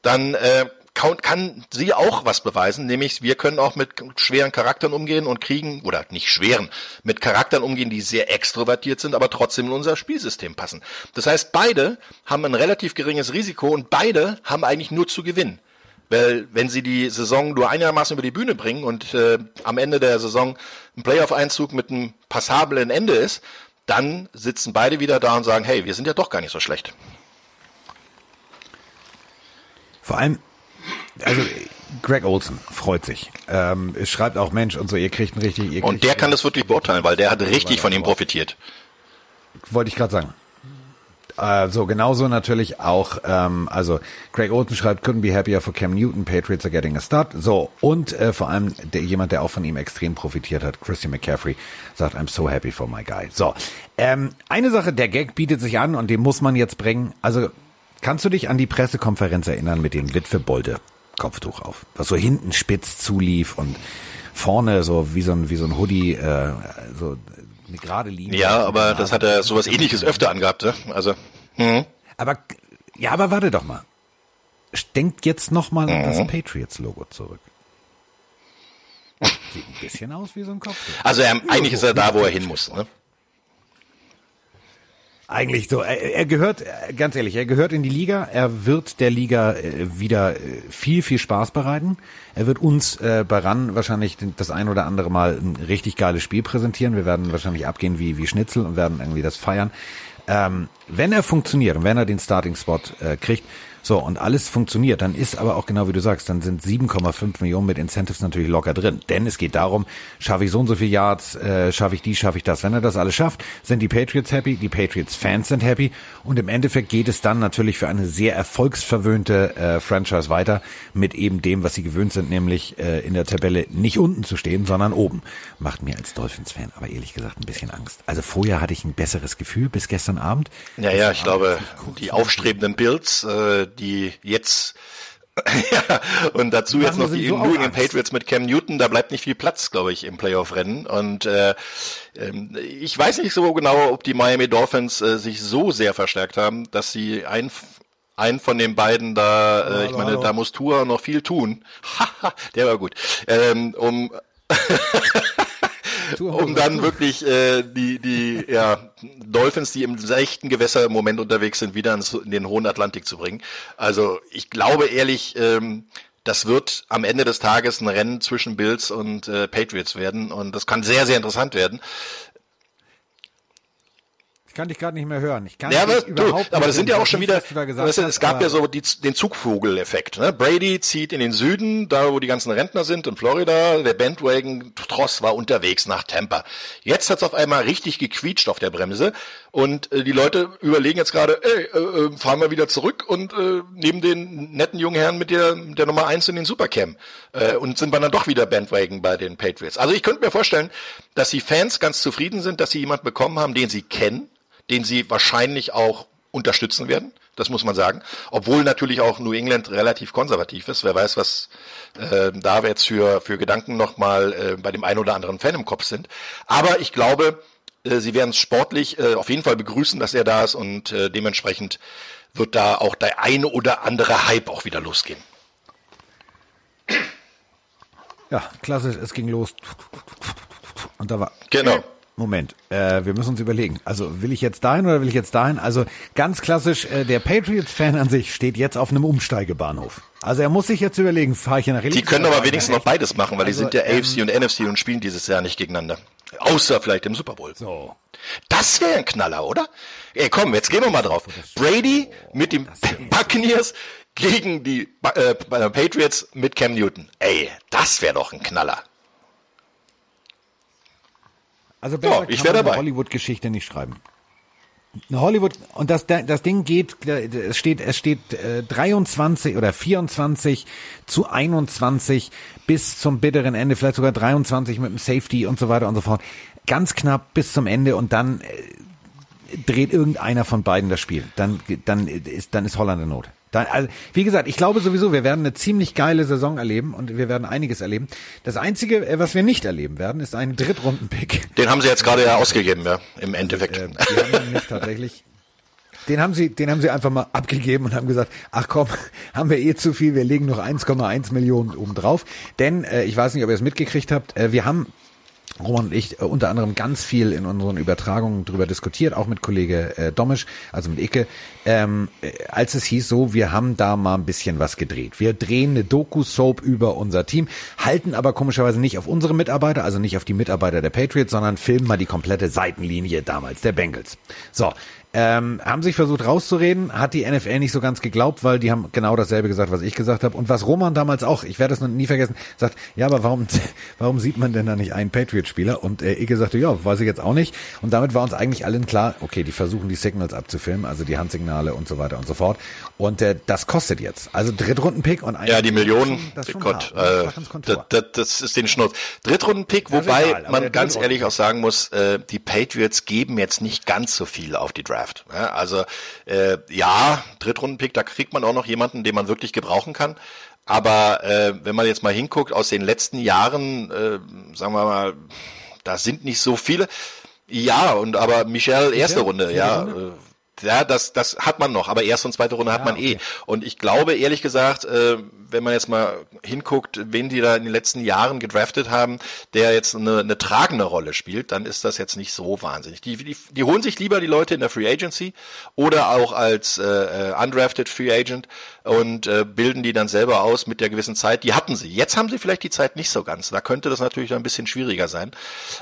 dann äh, kann, kann sie auch was beweisen, nämlich wir können auch mit schweren Charakteren umgehen und kriegen, oder nicht schweren, mit Charakteren umgehen, die sehr extrovertiert sind, aber trotzdem in unser Spielsystem passen. Das heißt, beide haben ein relativ geringes Risiko und beide haben eigentlich nur zu gewinnen. Weil wenn sie die Saison nur einigermaßen über die Bühne bringen und äh, am Ende der Saison ein Playoff-Einzug mit einem passablen Ende ist, dann sitzen beide wieder da und sagen, hey, wir sind ja doch gar nicht so schlecht. Vor allem, also Greg Olson freut sich. Ähm, es schreibt auch Mensch und so, ihr kriegt einen richtig. Ihr und der kann das wirklich beurteilen, weil der hat richtig von ihm profitiert. Wollte ich gerade sagen. Äh, so, genauso natürlich auch, ähm, also Greg Olson schreibt, couldn't be happier for Cam Newton, Patriots are getting a start. So, und äh, vor allem der, jemand, der auch von ihm extrem profitiert hat, Christian McCaffrey, sagt, I'm so happy for my guy. So, ähm, eine Sache, der Gag bietet sich an und den muss man jetzt bringen. Also, kannst du dich an die Pressekonferenz erinnern mit dem Witwe-Bolde? Kopftuch auf, was so hinten spitz zulief und vorne so wie so ein wie so ein Hoodie äh, so eine gerade Linie. Ja, aber das hat er sowas ähnliches öfter angehabt, ne? Also. Mhm. Aber ja, aber warte doch mal. Denkt jetzt noch mal an das mhm. Patriots Logo zurück. Sieht ein bisschen aus wie so ein Kopftuch. Also er, eigentlich ist er da, wo er hin muss, ne? Eigentlich so. Er, er, gehört, ganz ehrlich, er gehört in die Liga. Er wird der Liga äh, wieder äh, viel, viel Spaß bereiten. Er wird uns äh, bei RAN wahrscheinlich das ein oder andere Mal ein richtig geiles Spiel präsentieren. Wir werden wahrscheinlich abgehen wie, wie Schnitzel und werden irgendwie das feiern. Ähm, wenn er funktioniert und wenn er den Starting-Spot äh, kriegt, so, und alles funktioniert, dann ist aber auch genau wie du sagst, dann sind 7,5 Millionen mit Incentives natürlich locker drin. Denn es geht darum, schaffe ich so und so viele Yards, äh, schaffe ich die, schaffe ich das. Wenn er das alles schafft, sind die Patriots happy, die Patriots-Fans sind happy und im Endeffekt geht es dann natürlich für eine sehr erfolgsverwöhnte äh, Franchise weiter mit eben dem, was sie gewöhnt sind, nämlich äh, in der Tabelle nicht unten zu stehen, sondern oben. Macht mir als Dolphins-Fan aber ehrlich gesagt ein bisschen Angst. Also vorher hatte ich ein besseres Gefühl bis gestern Abend. Ja, ja, ich glaube, die aufstrebenden Bills, äh, die jetzt ja, und dazu jetzt noch die so New England Patriots mit Cam Newton, da bleibt nicht viel Platz, glaube ich, im Playoff-Rennen. Und äh, äh, ich weiß nicht so genau, ob die Miami Dolphins äh, sich so sehr verstärkt haben, dass sie ein, einen von den beiden da, äh, hallo, ich meine, hallo. da muss Tua noch viel tun. der war gut. Ähm, um um dann wirklich äh, die, die ja, Dolphins, die im seichten Gewässer im Moment unterwegs sind, wieder ins, in den hohen Atlantik zu bringen. Also ich glaube ehrlich, ähm, das wird am Ende des Tages ein Rennen zwischen Bills und äh, Patriots werden. Und das kann sehr, sehr interessant werden kann dich gerade nicht mehr hören. Ich kann ja, aber, du, aber das sind ja auch schon wieder, da weißt du, es gab ja so die, den Zugvogeleffekt. Ne? Brady zieht in den Süden, da wo die ganzen Rentner sind, in Florida. Der Bandwagon-Tross war unterwegs nach Tampa. Jetzt hat's auf einmal richtig gequietscht auf der Bremse und äh, die Leute überlegen jetzt gerade, ey, äh, äh, fahren wir wieder zurück und äh, nehmen den netten jungen Herrn mit der, der Nummer eins in den Supercam äh, und sind wir dann doch wieder Bandwagon bei den Patriots. Also ich könnte mir vorstellen, dass die Fans ganz zufrieden sind, dass sie jemanden bekommen haben, den sie kennen, den sie wahrscheinlich auch unterstützen werden. Das muss man sagen. Obwohl natürlich auch New England relativ konservativ ist. Wer weiß, was äh, da jetzt für, für Gedanken nochmal äh, bei dem einen oder anderen Fan im Kopf sind. Aber ich glaube, äh, sie werden es sportlich äh, auf jeden Fall begrüßen, dass er da ist und äh, dementsprechend wird da auch der eine oder andere Hype auch wieder losgehen. Ja, klasse, es ging los. Und da war. Genau. Moment, äh, wir müssen uns überlegen. Also will ich jetzt dahin oder will ich jetzt dahin? Also ganz klassisch, äh, der Patriots-Fan an sich steht jetzt auf einem Umsteigebahnhof. Also er muss sich jetzt überlegen, fahre ich hier nach Realität? Die können aber wenigstens noch beides machen, weil also, die sind ja AFC ähm, und NFC und spielen dieses Jahr nicht gegeneinander. Außer vielleicht im Super Bowl. So. Das wäre ein Knaller, oder? Ey, komm, jetzt gehen wir mal drauf. Brady mit den Buccaneers gegen die äh, Patriots mit Cam Newton. Ey, das wäre doch ein Knaller. Also besser Ja, ich kann man eine Hollywood-Geschichte nicht schreiben. Eine Hollywood und das das Ding geht es steht es steht äh, 23 oder 24 zu 21 bis zum bitteren Ende vielleicht sogar 23 mit dem Safety und so weiter und so fort. Ganz knapp bis zum Ende und dann äh, dreht irgendeiner von beiden das Spiel. Dann dann ist dann ist Holland in Not dann, also, wie gesagt, ich glaube sowieso, wir werden eine ziemlich geile Saison erleben und wir werden einiges erleben. Das Einzige, äh, was wir nicht erleben werden, ist ein Drittrunden-Pick. Den haben sie jetzt gerade ja ausgegeben, ja, im Endeffekt. Äh, die haben ihn nicht tatsächlich. Den haben sie, den haben sie einfach mal abgegeben und haben gesagt, ach komm, haben wir eh zu viel, wir legen noch 1,1 Millionen oben drauf. Denn, äh, ich weiß nicht, ob ihr es mitgekriegt habt, äh, wir haben Roman und ich äh, unter anderem ganz viel in unseren Übertragungen drüber diskutiert, auch mit Kollege äh, Domisch, also mit Icke, ähm, äh, als es hieß so, wir haben da mal ein bisschen was gedreht. Wir drehen eine Doku-Soap über unser Team, halten aber komischerweise nicht auf unsere Mitarbeiter, also nicht auf die Mitarbeiter der Patriots, sondern filmen mal die komplette Seitenlinie damals der Bengals. So, ähm, haben sich versucht rauszureden, hat die NFL nicht so ganz geglaubt, weil die haben genau dasselbe gesagt, was ich gesagt habe. Und was Roman damals auch, ich werde es noch nie vergessen, sagt, ja, aber warum, warum sieht man denn da nicht einen Patriot-Spieler? Und äh, Icke sagte, ja, weiß ich jetzt auch nicht. Und damit war uns eigentlich allen klar, okay, die versuchen die Signals abzufilmen, also die Handsignale und so weiter und so fort. Und äh, das kostet jetzt. Also Drittrunden-Pick und ein Ja, die Millionen, das schon ne? äh, das, das, das ist den Schnurz. Drittrunden-Pick, wobei egal, man ganz ehrlich auch sagen muss, äh, die Patriots geben jetzt nicht ganz so viel auf die Draft. Ja, also äh, ja, Drittrunden-Pick, da kriegt man auch noch jemanden, den man wirklich gebrauchen kann. Aber äh, wenn man jetzt mal hinguckt, aus den letzten Jahren, äh, sagen wir mal, da sind nicht so viele. Ja, und aber Michel erste Runde, ja. Runde? Ja, das, das hat man noch, aber erste und zweite Runde hat man eh. okay. Und ich glaube, ehrlich gesagt, äh, wenn man jetzt mal hinguckt, wen die da in den letzten Jahren gedraftet haben, der jetzt eine, eine tragende Rolle spielt, dann ist das jetzt nicht so wahnsinnig. Die, die, die holen sich lieber die Leute in der Free Agency oder auch als äh, äh, undrafted Free Agent und äh, bilden die dann selber aus mit der gewissen Zeit. Die hatten sie. Jetzt haben sie vielleicht die Zeit nicht so ganz. Da könnte das natürlich ein bisschen schwieriger sein.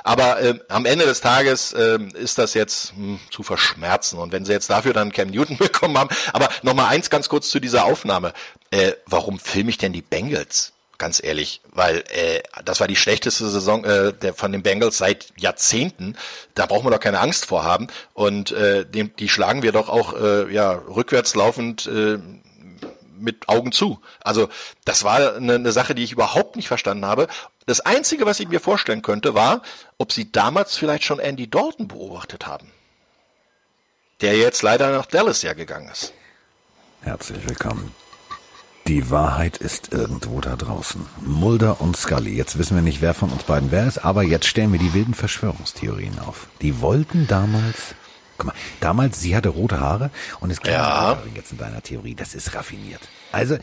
Aber äh, am Ende des Tages äh, ist das jetzt hm, zu verschmerzen. Und wenn sie jetzt dafür dann Cam Newton bekommen haben, aber nochmal eins ganz kurz zu dieser Aufnahme. Äh, warum filme ich denn die Bengals? Ganz ehrlich, weil äh, das war die schlechteste Saison äh, der, von den Bengals seit Jahrzehnten. Da brauchen wir doch keine Angst vor haben. Und äh, dem, die schlagen wir doch auch äh, ja rückwärts laufend äh, mit Augen zu. Also das war eine, eine Sache, die ich überhaupt nicht verstanden habe. Das Einzige, was ich mir vorstellen könnte, war, ob sie damals vielleicht schon Andy Dalton beobachtet haben. Der jetzt leider nach Dallas ja gegangen ist. Herzlich willkommen. Die Wahrheit ist irgendwo da draußen. Mulder und Scully. Jetzt wissen wir nicht, wer von uns beiden wer ist, aber jetzt stellen wir die wilden Verschwörungstheorien auf. Die wollten damals. Guck mal, damals, sie hatte rote Haare und es gibt Ja. jetzt in deiner Theorie. Das ist raffiniert. Also,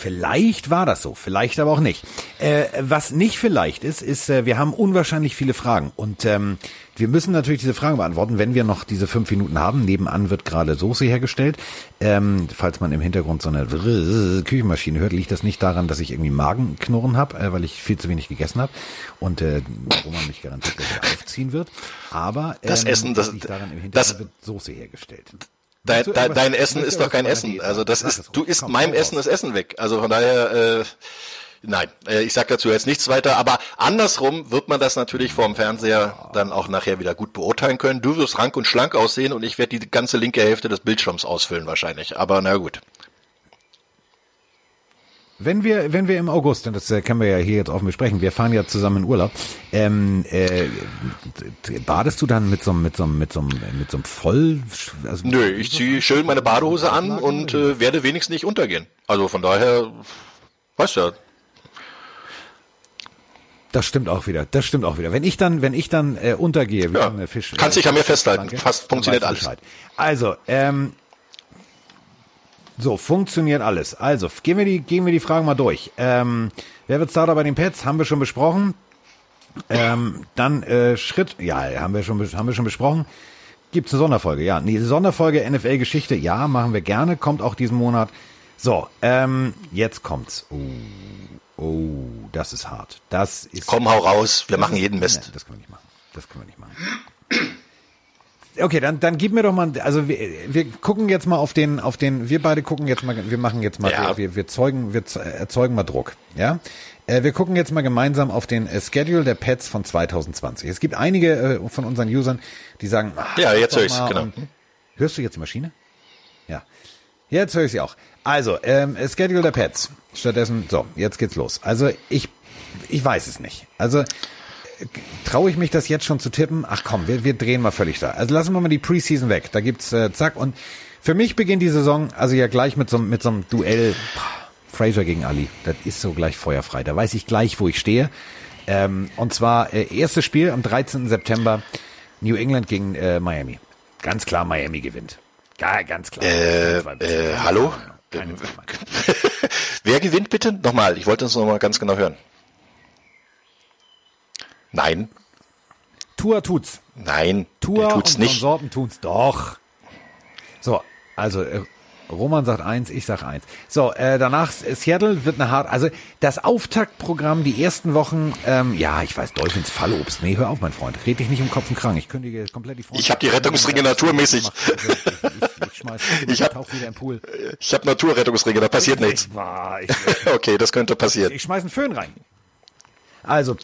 Vielleicht war das so, vielleicht aber auch nicht. Äh, was nicht vielleicht ist, ist, äh, wir haben unwahrscheinlich viele Fragen und ähm, wir müssen natürlich diese Fragen beantworten, wenn wir noch diese fünf Minuten haben. Nebenan wird gerade Soße hergestellt. Ähm, falls man im Hintergrund so eine Küchenmaschine hört, liegt das nicht daran, dass ich irgendwie Magenknurren habe, äh, weil ich viel zu wenig gegessen habe und äh, wo man mich garantiert aufziehen wird. Aber ähm, Das Essen, das- liegt daran, im das- Hintergrund wird Soße hergestellt. Dein, du dein, dein Essen ist doch kein Essen. der Also das ist, du isst meinem Essen das Essen weg. Also von daher, äh, nein, äh, ich sag dazu jetzt nichts weiter. Aber andersrum wird man das natürlich vorm Fernseher dann auch nachher wieder gut beurteilen können. Du wirst rank und schlank aussehen und ich werde die ganze linke Hälfte des Bildschirms ausfüllen wahrscheinlich. Aber na gut. Wenn wir, wenn wir im August, und das äh, können wir ja hier jetzt offen besprechen, wir fahren ja zusammen in Urlaub, ähm, äh, badest du dann mit so einem, mit so einem, mit so einem, mit so einem voll, also Nö, ich ziehe schön meine Badehose an und äh, werde wenigstens nicht untergehen. Also von daher, weißt du ja, das stimmt auch wieder, das stimmt auch wieder. Wenn ich dann, wenn ich dann äh, untergehe, wie Ja, eine Fisch, kannst dich an mir festhalten. Fast funktioniert alles. Bescheid. Also, ähm, so, funktioniert alles. Also, gehen wir die, gehen wir die Fragen mal durch. Ähm, wer wird Starter bei den Pets? Haben wir schon besprochen. Ähm, dann äh, Schritt, ja, haben wir schon, haben wir schon besprochen. Gibt's eine Sonderfolge? Ja, nee, Sonderfolge NFL-Geschichte, ja, machen wir gerne, kommt auch diesen Monat. So, ähm, jetzt kommt's. Oh, oh, das ist hart. Das ist. komm, hau raus, wir machen jeden Mist. das können wir nicht machen. das können wir nicht machen. Okay, dann, dann gib mir doch mal, also wir, wir gucken jetzt mal auf den, auf den, wir beide gucken jetzt mal, wir machen jetzt mal, Ja. wir, wir zeugen, wir erzeugen mal Druck, ja. Äh, wir gucken jetzt mal gemeinsam auf den äh, Schedule der Pets von 2020. Es gibt einige äh, von unseren Usern, die sagen, ach, Ja, jetzt höre ich's, mal genau. und- Hörst du jetzt die Maschine? Ja. Jetzt höre ich sie auch. Also, ähm, Schedule der Pets. Stattdessen, so, jetzt geht's los. Also ich, ich weiß es nicht. Also traue ich mich das jetzt schon zu tippen? Ach komm, wir, wir drehen mal völlig da. Also lassen wir mal die Preseason weg. Da gibt's äh, zack und für mich beginnt die Saison also ja gleich mit so, mit so einem Duell Fraser gegen Ali. Das ist so gleich feuerfrei. Da weiß ich gleich, wo ich stehe. Ähm, und zwar äh, erstes Spiel am 13. September New England gegen äh, Miami. Ganz klar, Miami gewinnt. Ja, ganz klar. Äh, äh, hallo? Keine. Wer gewinnt bitte? Nochmal, ich wollte es nochmal ganz genau hören. Nein, Tour tut's. nein, Tour tut's und nicht. Konsorten tun's doch. So, also äh, Roman sagt eins, ich sag eins. So, äh, danach äh, Seattle wird eine hart, also das Auftaktprogramm, die ersten Wochen, ähm, ja, ich weiß, Dolphins Fallobst. Nee, hör auf, mein Freund, red dich nicht um Kopf und Krank. Ich kündige komplett die Freundschaft. Ich hab die Rettungsringe naturmäßig. Ich, ich, wieder im Pool. Ich habe Naturrettungsringe, da passiert nichts. Okay, das könnte passieren. ich schmeiß einen Föhn rein. Also,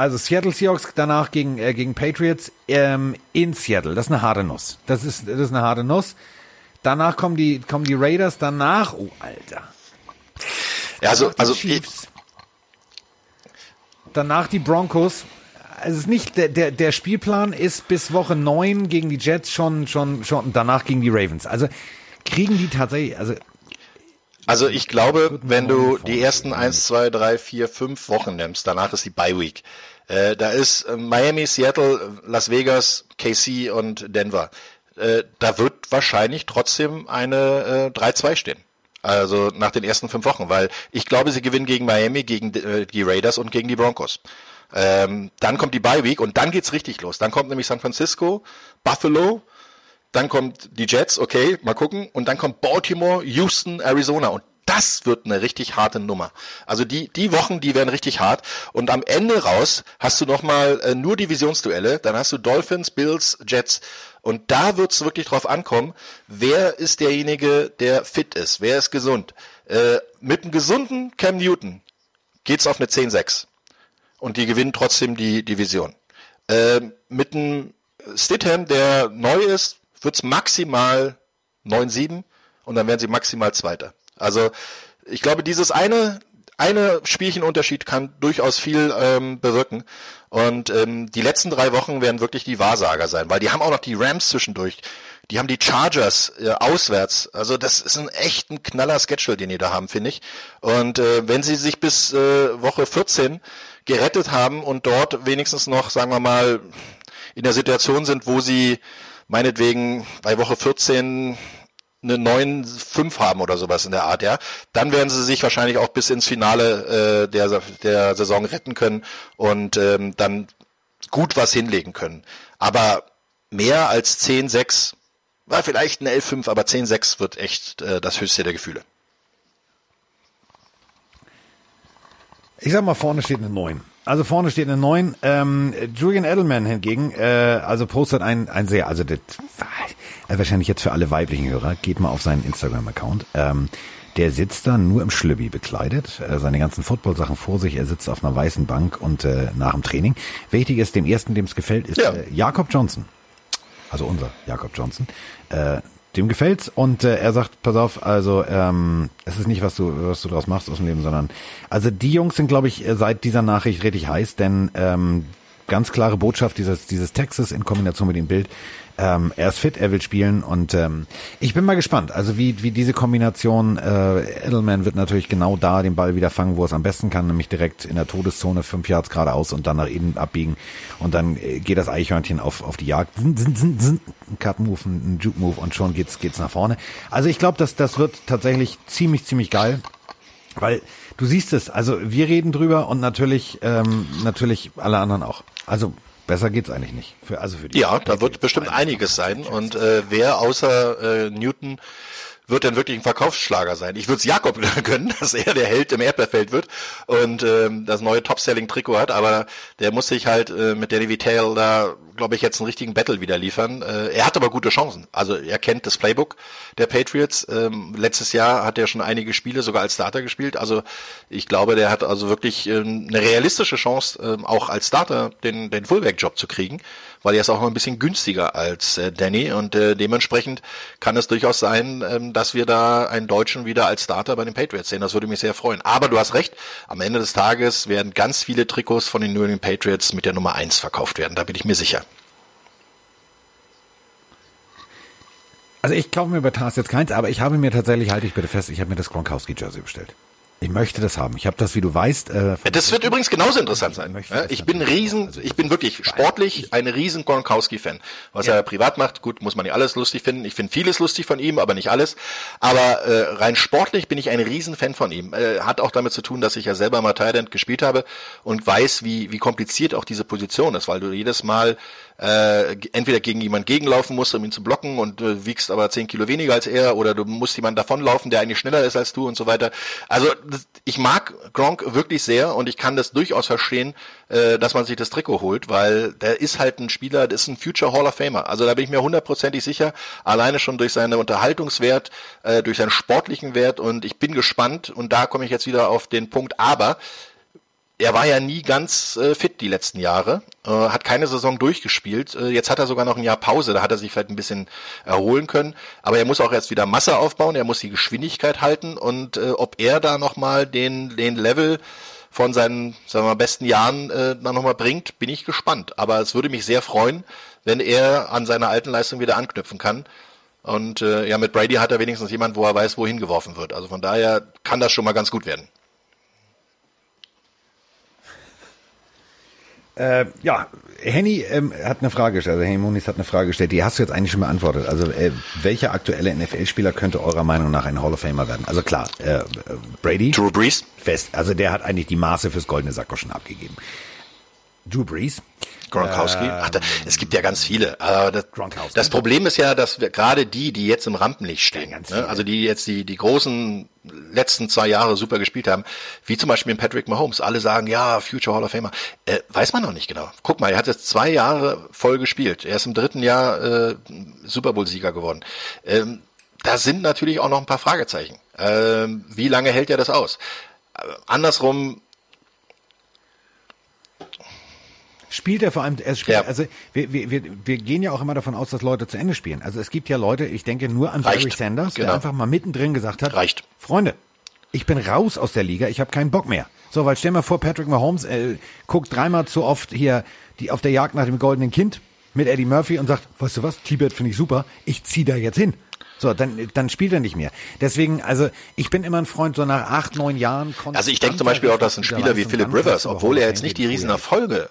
also Seattle Seahawks danach gegen, äh, gegen Patriots ähm, in Seattle. Das ist eine harte Nuss. Das ist, das ist eine harte Nuss. Danach kommen die, kommen die Raiders. Danach, oh Alter. Ja, also, also Chiefs. Danach die Broncos. Also es ist nicht, der, der, der Spielplan ist bis Woche 9 gegen die Jets schon, schon, schon, danach gegen die Ravens. Also kriegen die tatsächlich, also Also ich glaube, wenn du die ersten eins, zwei, drei, vier, fünf Wochen nimmst, danach ist die Bye Week. Äh, da ist äh, Miami, Seattle, Las Vegas, KC und Denver. Äh, da wird wahrscheinlich trotzdem eine äh, 3-2 stehen. Also nach den ersten fünf Wochen, weil ich glaube, sie gewinnen gegen Miami, gegen äh, die Raiders und gegen die Broncos. Ähm, dann kommt die Bye Week und dann geht's richtig los. Dann kommt nämlich San Francisco, Buffalo, dann kommt die Jets, okay, mal gucken. Und dann kommt Baltimore, Houston, Arizona. Und das wird eine richtig harte Nummer. Also die, die Wochen, die werden richtig hart. Und am Ende raus hast du nochmal äh, nur Divisionsduelle. Dann hast du Dolphins, Bills, Jets. Und da wird es wirklich drauf ankommen, wer ist derjenige, der fit ist, wer ist gesund. Äh, mit einem gesunden Cam Newton geht's auf eine 10-6. Und die gewinnen trotzdem die Division. Ähm, mit einem Stidham, der neu ist, wird's maximal 9-7 und dann werden sie maximal Zweiter. Also ich glaube, dieses eine, eine Spielchenunterschied kann durchaus viel ähm, bewirken. Und ähm, die letzten drei Wochen werden wirklich die Wahrsager sein, weil die haben auch noch die Rams zwischendurch. Die haben die Chargers äh, auswärts. Also das ist ein echt ein knaller Schedule, den die da haben, finde ich. Und äh, wenn sie sich bis äh, Woche 14 gerettet haben und dort wenigstens noch, sagen wir mal, in der Situation sind, wo sie meinetwegen bei Woche 14 eine 9-5 haben oder sowas in der Art, ja, dann werden sie sich wahrscheinlich auch bis ins Finale äh, der, der Saison retten können und ähm, dann gut was hinlegen können. Aber mehr als 10-6, war vielleicht ein 11-5, aber 10-6 wird echt äh, das höchste der Gefühle. Ich sag mal, vorne steht eine 9. Also vorne steht eine 9. Ähm, Julian Edelman hingegen, äh, also postet ein, ein sehr, also das, wahrscheinlich jetzt für alle weiblichen Hörer, geht mal auf seinen Instagram-Account. Ähm, der sitzt da nur im Schlübbi bekleidet, äh, seine ganzen Football-Sachen vor sich, er sitzt auf einer weißen Bank und äh, nach dem Training. Wichtig ist, dem ersten, dem es gefällt, ist Ja. äh, Jakob Johnson. Also unser Jakob Johnson. Äh, dem gefällt's. Und äh, er sagt, pass auf, also ähm, es ist nicht, was du was du draus machst aus dem Leben, sondern also die Jungs sind, glaube ich, äh, seit dieser Nachricht richtig heiß, denn ähm, ganz klare Botschaft dieses dieses Textes in Kombination mit dem Bild. Ähm, er ist fit, er will spielen und ähm, ich bin mal gespannt, also wie wie diese Kombination äh, Edelman wird natürlich genau da den Ball wieder fangen, wo er es am besten kann, nämlich direkt in der Todeszone fünf Yards geradeaus und dann nach innen abbiegen und dann äh, geht das Eichhörnchen auf auf die Jagd. Zin, zin, zin, zin, ein Cut Move, ein, ein Juke Move und schon geht's geht's nach vorne. Also ich glaube, dass das wird tatsächlich ziemlich ziemlich geil. Weil du siehst es, also wir reden drüber und natürlich, ähm, natürlich alle anderen auch. Also besser geht's eigentlich nicht. Für, also für die Ja, da wird bestimmt einiges sein. Und äh, wer außer äh, Newton wird dann wirklich ein Verkaufsschlager sein. Ich würde es Jakob gönnen, dass er der Held im Erdbeerfeld wird und ähm, das neue Top-Selling-Trikot hat, aber der muss sich halt äh, mit Danny Vitale da, glaube ich, jetzt einen richtigen Battle wieder liefern. Äh, er hat aber gute Chancen. Also er kennt das Playbook der Patriots. Ähm, letztes Jahr hat er schon einige Spiele sogar als Starter gespielt. Also ich glaube, der hat also wirklich ähm, eine realistische Chance, ähm, auch als Starter den, den Fullback-Job zu kriegen weil er ist auch noch ein bisschen günstiger als äh, Danny und äh, dementsprechend kann es durchaus sein, ähm, dass wir da einen Deutschen wieder als Starter bei den Patriots sehen. Das würde mich sehr freuen. Aber du hast recht, am Ende des Tages werden ganz viele Trikots von den New England Patriots mit der Nummer eins verkauft werden. Da bin ich mir sicher. Also ich kaufe mir bei Tars jetzt keins, aber ich habe mir tatsächlich, halte ich bitte fest, ich habe mir das Gronkowski-Jersey bestellt. Ich möchte das haben. Ich habe das, wie du weißt. Äh, das wird übrigens genauso interessant sein. Ich, ich bin riesen, also ich bin wirklich sportlich ein riesen Gronkowski-Fan. Was ja. er privat macht, gut, muss man nicht alles lustig finden. Ich finde vieles lustig von ihm, aber nicht alles. Aber äh, rein sportlich bin ich ein riesen Fan von ihm. Äh, hat auch damit zu tun, dass ich ja selber mal Thailand gespielt habe und weiß, wie, wie kompliziert auch diese Position ist, weil du jedes Mal äh, entweder gegen jemand gegenlaufen musst, um ihn zu blocken und äh, wiegst aber zehn Kilo weniger als er, oder du musst jemand davonlaufen, der eigentlich schneller ist als du und so weiter. Also das, ich mag Gronk wirklich sehr und ich kann das durchaus verstehen, äh, dass man sich das Trikot holt, weil der ist halt ein Spieler, das ist ein Future Hall of Famer. Also da bin ich mir hundertprozentig sicher, alleine schon durch seinen Unterhaltungswert, äh, durch seinen sportlichen Wert und ich bin gespannt und da komme ich jetzt wieder auf den Punkt, aber er war ja nie ganz äh, fit die letzten Jahre, äh, hat keine Saison durchgespielt. Äh, jetzt hat er sogar noch ein Jahr Pause, da hat er sich vielleicht ein bisschen erholen können. Aber er muss auch erst wieder Masse aufbauen, er muss die Geschwindigkeit halten und äh, ob er da nochmal den, den Level von seinen sagen wir mal, besten Jahren äh, dann nochmal bringt, bin ich gespannt. Aber es würde mich sehr freuen, wenn er an seiner alten Leistung wieder anknüpfen kann. Und äh, ja, mit Brady hat er wenigstens jemand, wo er weiß, wohin geworfen wird. Also von daher kann das schon mal ganz gut werden. Äh, ja, Henny ähm, hat eine Frage gestellt, also Henny Muniz hat eine Frage gestellt, die hast du jetzt eigentlich schon beantwortet. Also äh, welcher aktuelle NFL-Spieler könnte eurer Meinung nach ein Hall of Famer werden? Also klar, äh, Brady. Drew Brees. Fest. Also der hat eigentlich die Maße fürs goldene Sakko schon abgegeben. Drew Brees. Gronkowski. Ähm, Ach, da, es gibt ja ganz viele. Aber das, das Problem ist ja, dass wir gerade die, die jetzt im Rampenlicht stehen, ne? also die jetzt die, die großen letzten zwei Jahre super gespielt haben, wie zum Beispiel Patrick Mahomes, alle sagen, ja, Future Hall of Famer. Äh, weiß man noch nicht genau. Guck mal, er hat jetzt zwei Jahre voll gespielt. Er ist im dritten Jahr äh, Super Bowl-Sieger geworden. Ähm, da sind natürlich auch noch ein paar Fragezeichen. Ähm, wie lange hält er das aus? Äh, andersrum, spielt er vor allem, er spielt, ja. also wir, wir, wir, wir gehen ja auch immer davon aus, dass Leute zu Ende spielen. Also es gibt ja Leute, ich denke nur an Reicht. Barry Sanders, genau. der einfach mal mittendrin gesagt hat, Reicht. Freunde, ich bin raus aus der Liga, ich habe keinen Bock mehr. So, weil stell mal vor, Patrick Mahomes äh, guckt dreimal zu oft hier die auf der Jagd nach dem goldenen Kind mit Eddie Murphy und sagt, weißt du was, Tibet finde ich super, ich zieh da jetzt hin. So, dann, dann spielt er nicht mehr. Deswegen, also ich bin immer ein Freund, so nach acht, neun Jahren. Also ich denke zum Beispiel auch, dass ein Spieler wie Philip Rivers, obwohl er jetzt nicht die riesen Erfolge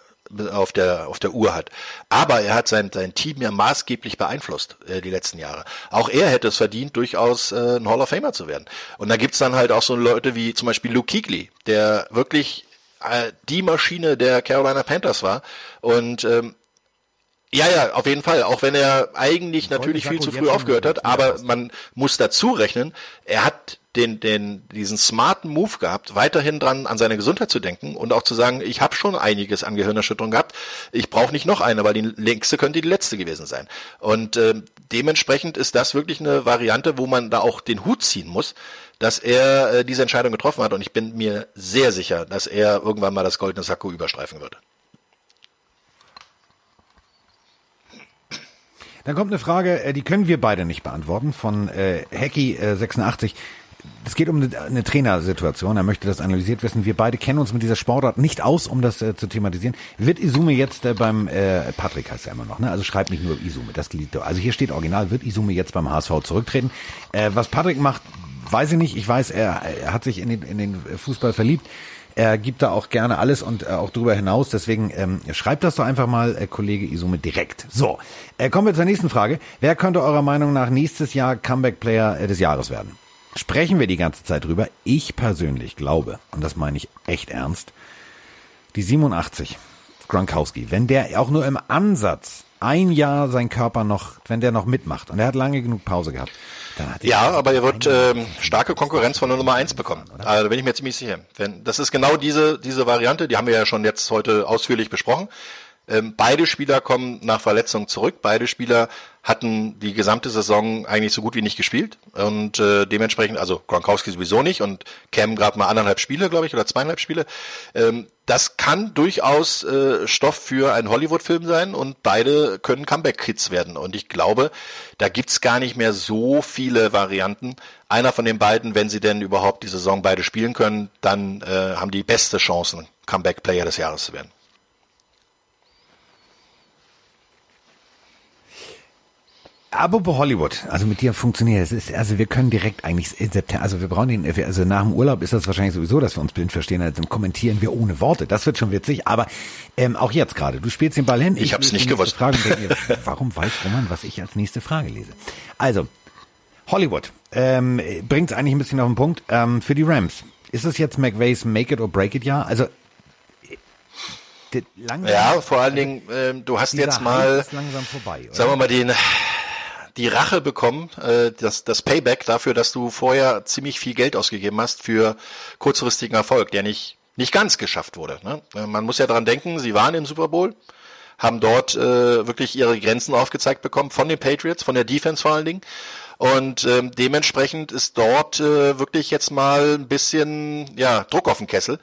auf der, auf der Uhr hat. Aber er hat sein, sein Team ja maßgeblich beeinflusst äh, die letzten Jahre. Auch er hätte es verdient, durchaus äh, ein Hall of Famer zu werden. Und da gibt's dann halt auch so Leute wie zum Beispiel Luke Kuechly, der wirklich äh, die Maschine der Carolina Panthers war. Und ähm, ja, ja, auf jeden Fall. Auch wenn er eigentlich natürlich viel zu früh aufgehört hat, aber man muss dazu rechnen, er hat den, den, diesen smarten Move gehabt, weiterhin dran an seine Gesundheit zu denken und auch zu sagen, ich habe schon einiges an Gehirnerschütterung gehabt, ich brauche nicht noch eine, weil die längste könnte die letzte gewesen sein. Und äh, dementsprechend ist das wirklich eine Variante, wo man da auch den Hut ziehen muss, dass er äh, diese Entscheidung getroffen hat und ich bin mir sehr sicher, dass er irgendwann mal das goldene Sakko überstreifen wird. Dann kommt eine Frage, äh, die können wir beide nicht beantworten, von äh, Hacky86. Es geht um eine, eine Trainersituation. Er möchte das analysiert wissen. Wir beide kennen uns mit dieser Sportart nicht aus, um das äh, zu thematisieren. Wird Isume jetzt äh, beim äh, Patrick heißt er immer noch, ne? Also schreibt nicht nur Isume. Das liegt, also hier steht Original. Wird Isume jetzt beim HSV zurücktreten? Äh, was Patrick macht, weiß ich nicht. Ich weiß, er, er hat sich in den, in den Fußball verliebt. Er gibt da auch gerne alles und äh, auch darüber hinaus. Deswegen ähm, schreibt das doch einfach mal, äh, Kollege Isume, direkt. So, äh, kommen wir zur nächsten Frage. Wer könnte eurer Meinung nach nächstes Jahr Comeback-Player äh, des Jahres werden? Sprechen wir die ganze Zeit drüber. Ich persönlich glaube, und das meine ich echt ernst, die 87, Gronkowski, wenn der auch nur im Ansatz ein Jahr sein Körper noch, wenn der noch mitmacht, und er hat lange genug Pause gehabt, Ja, aber er wird ähm, starke Konkurrenz von der Nummer eins bekommen. Also da bin ich mir ziemlich sicher. Wenn, das ist genau diese, diese Variante, die haben wir ja schon jetzt heute ausführlich besprochen. Ähm, beide Spieler kommen nach Verletzung zurück. Beide Spieler hatten die gesamte Saison eigentlich so gut wie nicht gespielt und äh, dementsprechend, also Gronkowski sowieso nicht und Cam gerade mal anderthalb Spiele, glaube ich, oder zweieinhalb Spiele. Ähm, das kann durchaus äh, Stoff für einen Hollywood-Film sein und beide können Comeback-Hits werden. Und ich glaube, da gibt's gar nicht mehr so viele Varianten. Einer von den beiden, wenn sie denn überhaupt die Saison beide spielen können, dann äh, haben die beste Chancen, Comeback-Player des Jahres zu werden. Apropos Hollywood, also mit dir funktioniert es. Ist, also wir können direkt eigentlich in September, also wir brauchen den, also nach dem Urlaub ist das wahrscheinlich sowieso, dass wir uns blind verstehen, also kommentieren wir ohne Worte. Das wird schon witzig, aber ähm, auch jetzt gerade. Du spielst den Ball hin. Ich, ich habe es nicht gewusst. Fragen, mir, warum weiß Roman, was ich als nächste Frage lese? Also Hollywood ähm, bringt es eigentlich ein bisschen auf den Punkt. Ähm, für die Rams ist es jetzt McVays Make it or Break it Jahr? Also langsam, ja, vor allen Dingen, ähm, du hast jetzt mal, vorbei, sagen wir mal den die Rache bekommen, äh, das, das Payback dafür, dass du vorher ziemlich viel Geld ausgegeben hast für kurzfristigen Erfolg, der nicht, nicht ganz geschafft wurde. Ne? Äh, man muss ja dran denken, sie waren im Super Bowl, haben dort äh, wirklich ihre Grenzen aufgezeigt bekommen von den Patriots, von der Defense vor allen Dingen. Und ähm, dementsprechend ist dort äh, wirklich jetzt mal ein bisschen ja, Druck auf den Kessel.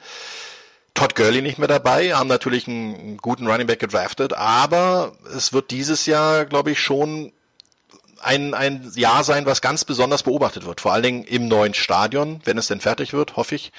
Todd Gurley nicht mehr dabei, haben natürlich einen guten Running Back gedraftet, aber es wird dieses Jahr, glaube ich, schon ein, ein Jahr sein, was ganz besonders beobachtet wird. Vor allen Dingen im neuen Stadion, wenn es denn fertig wird, hoffe ich.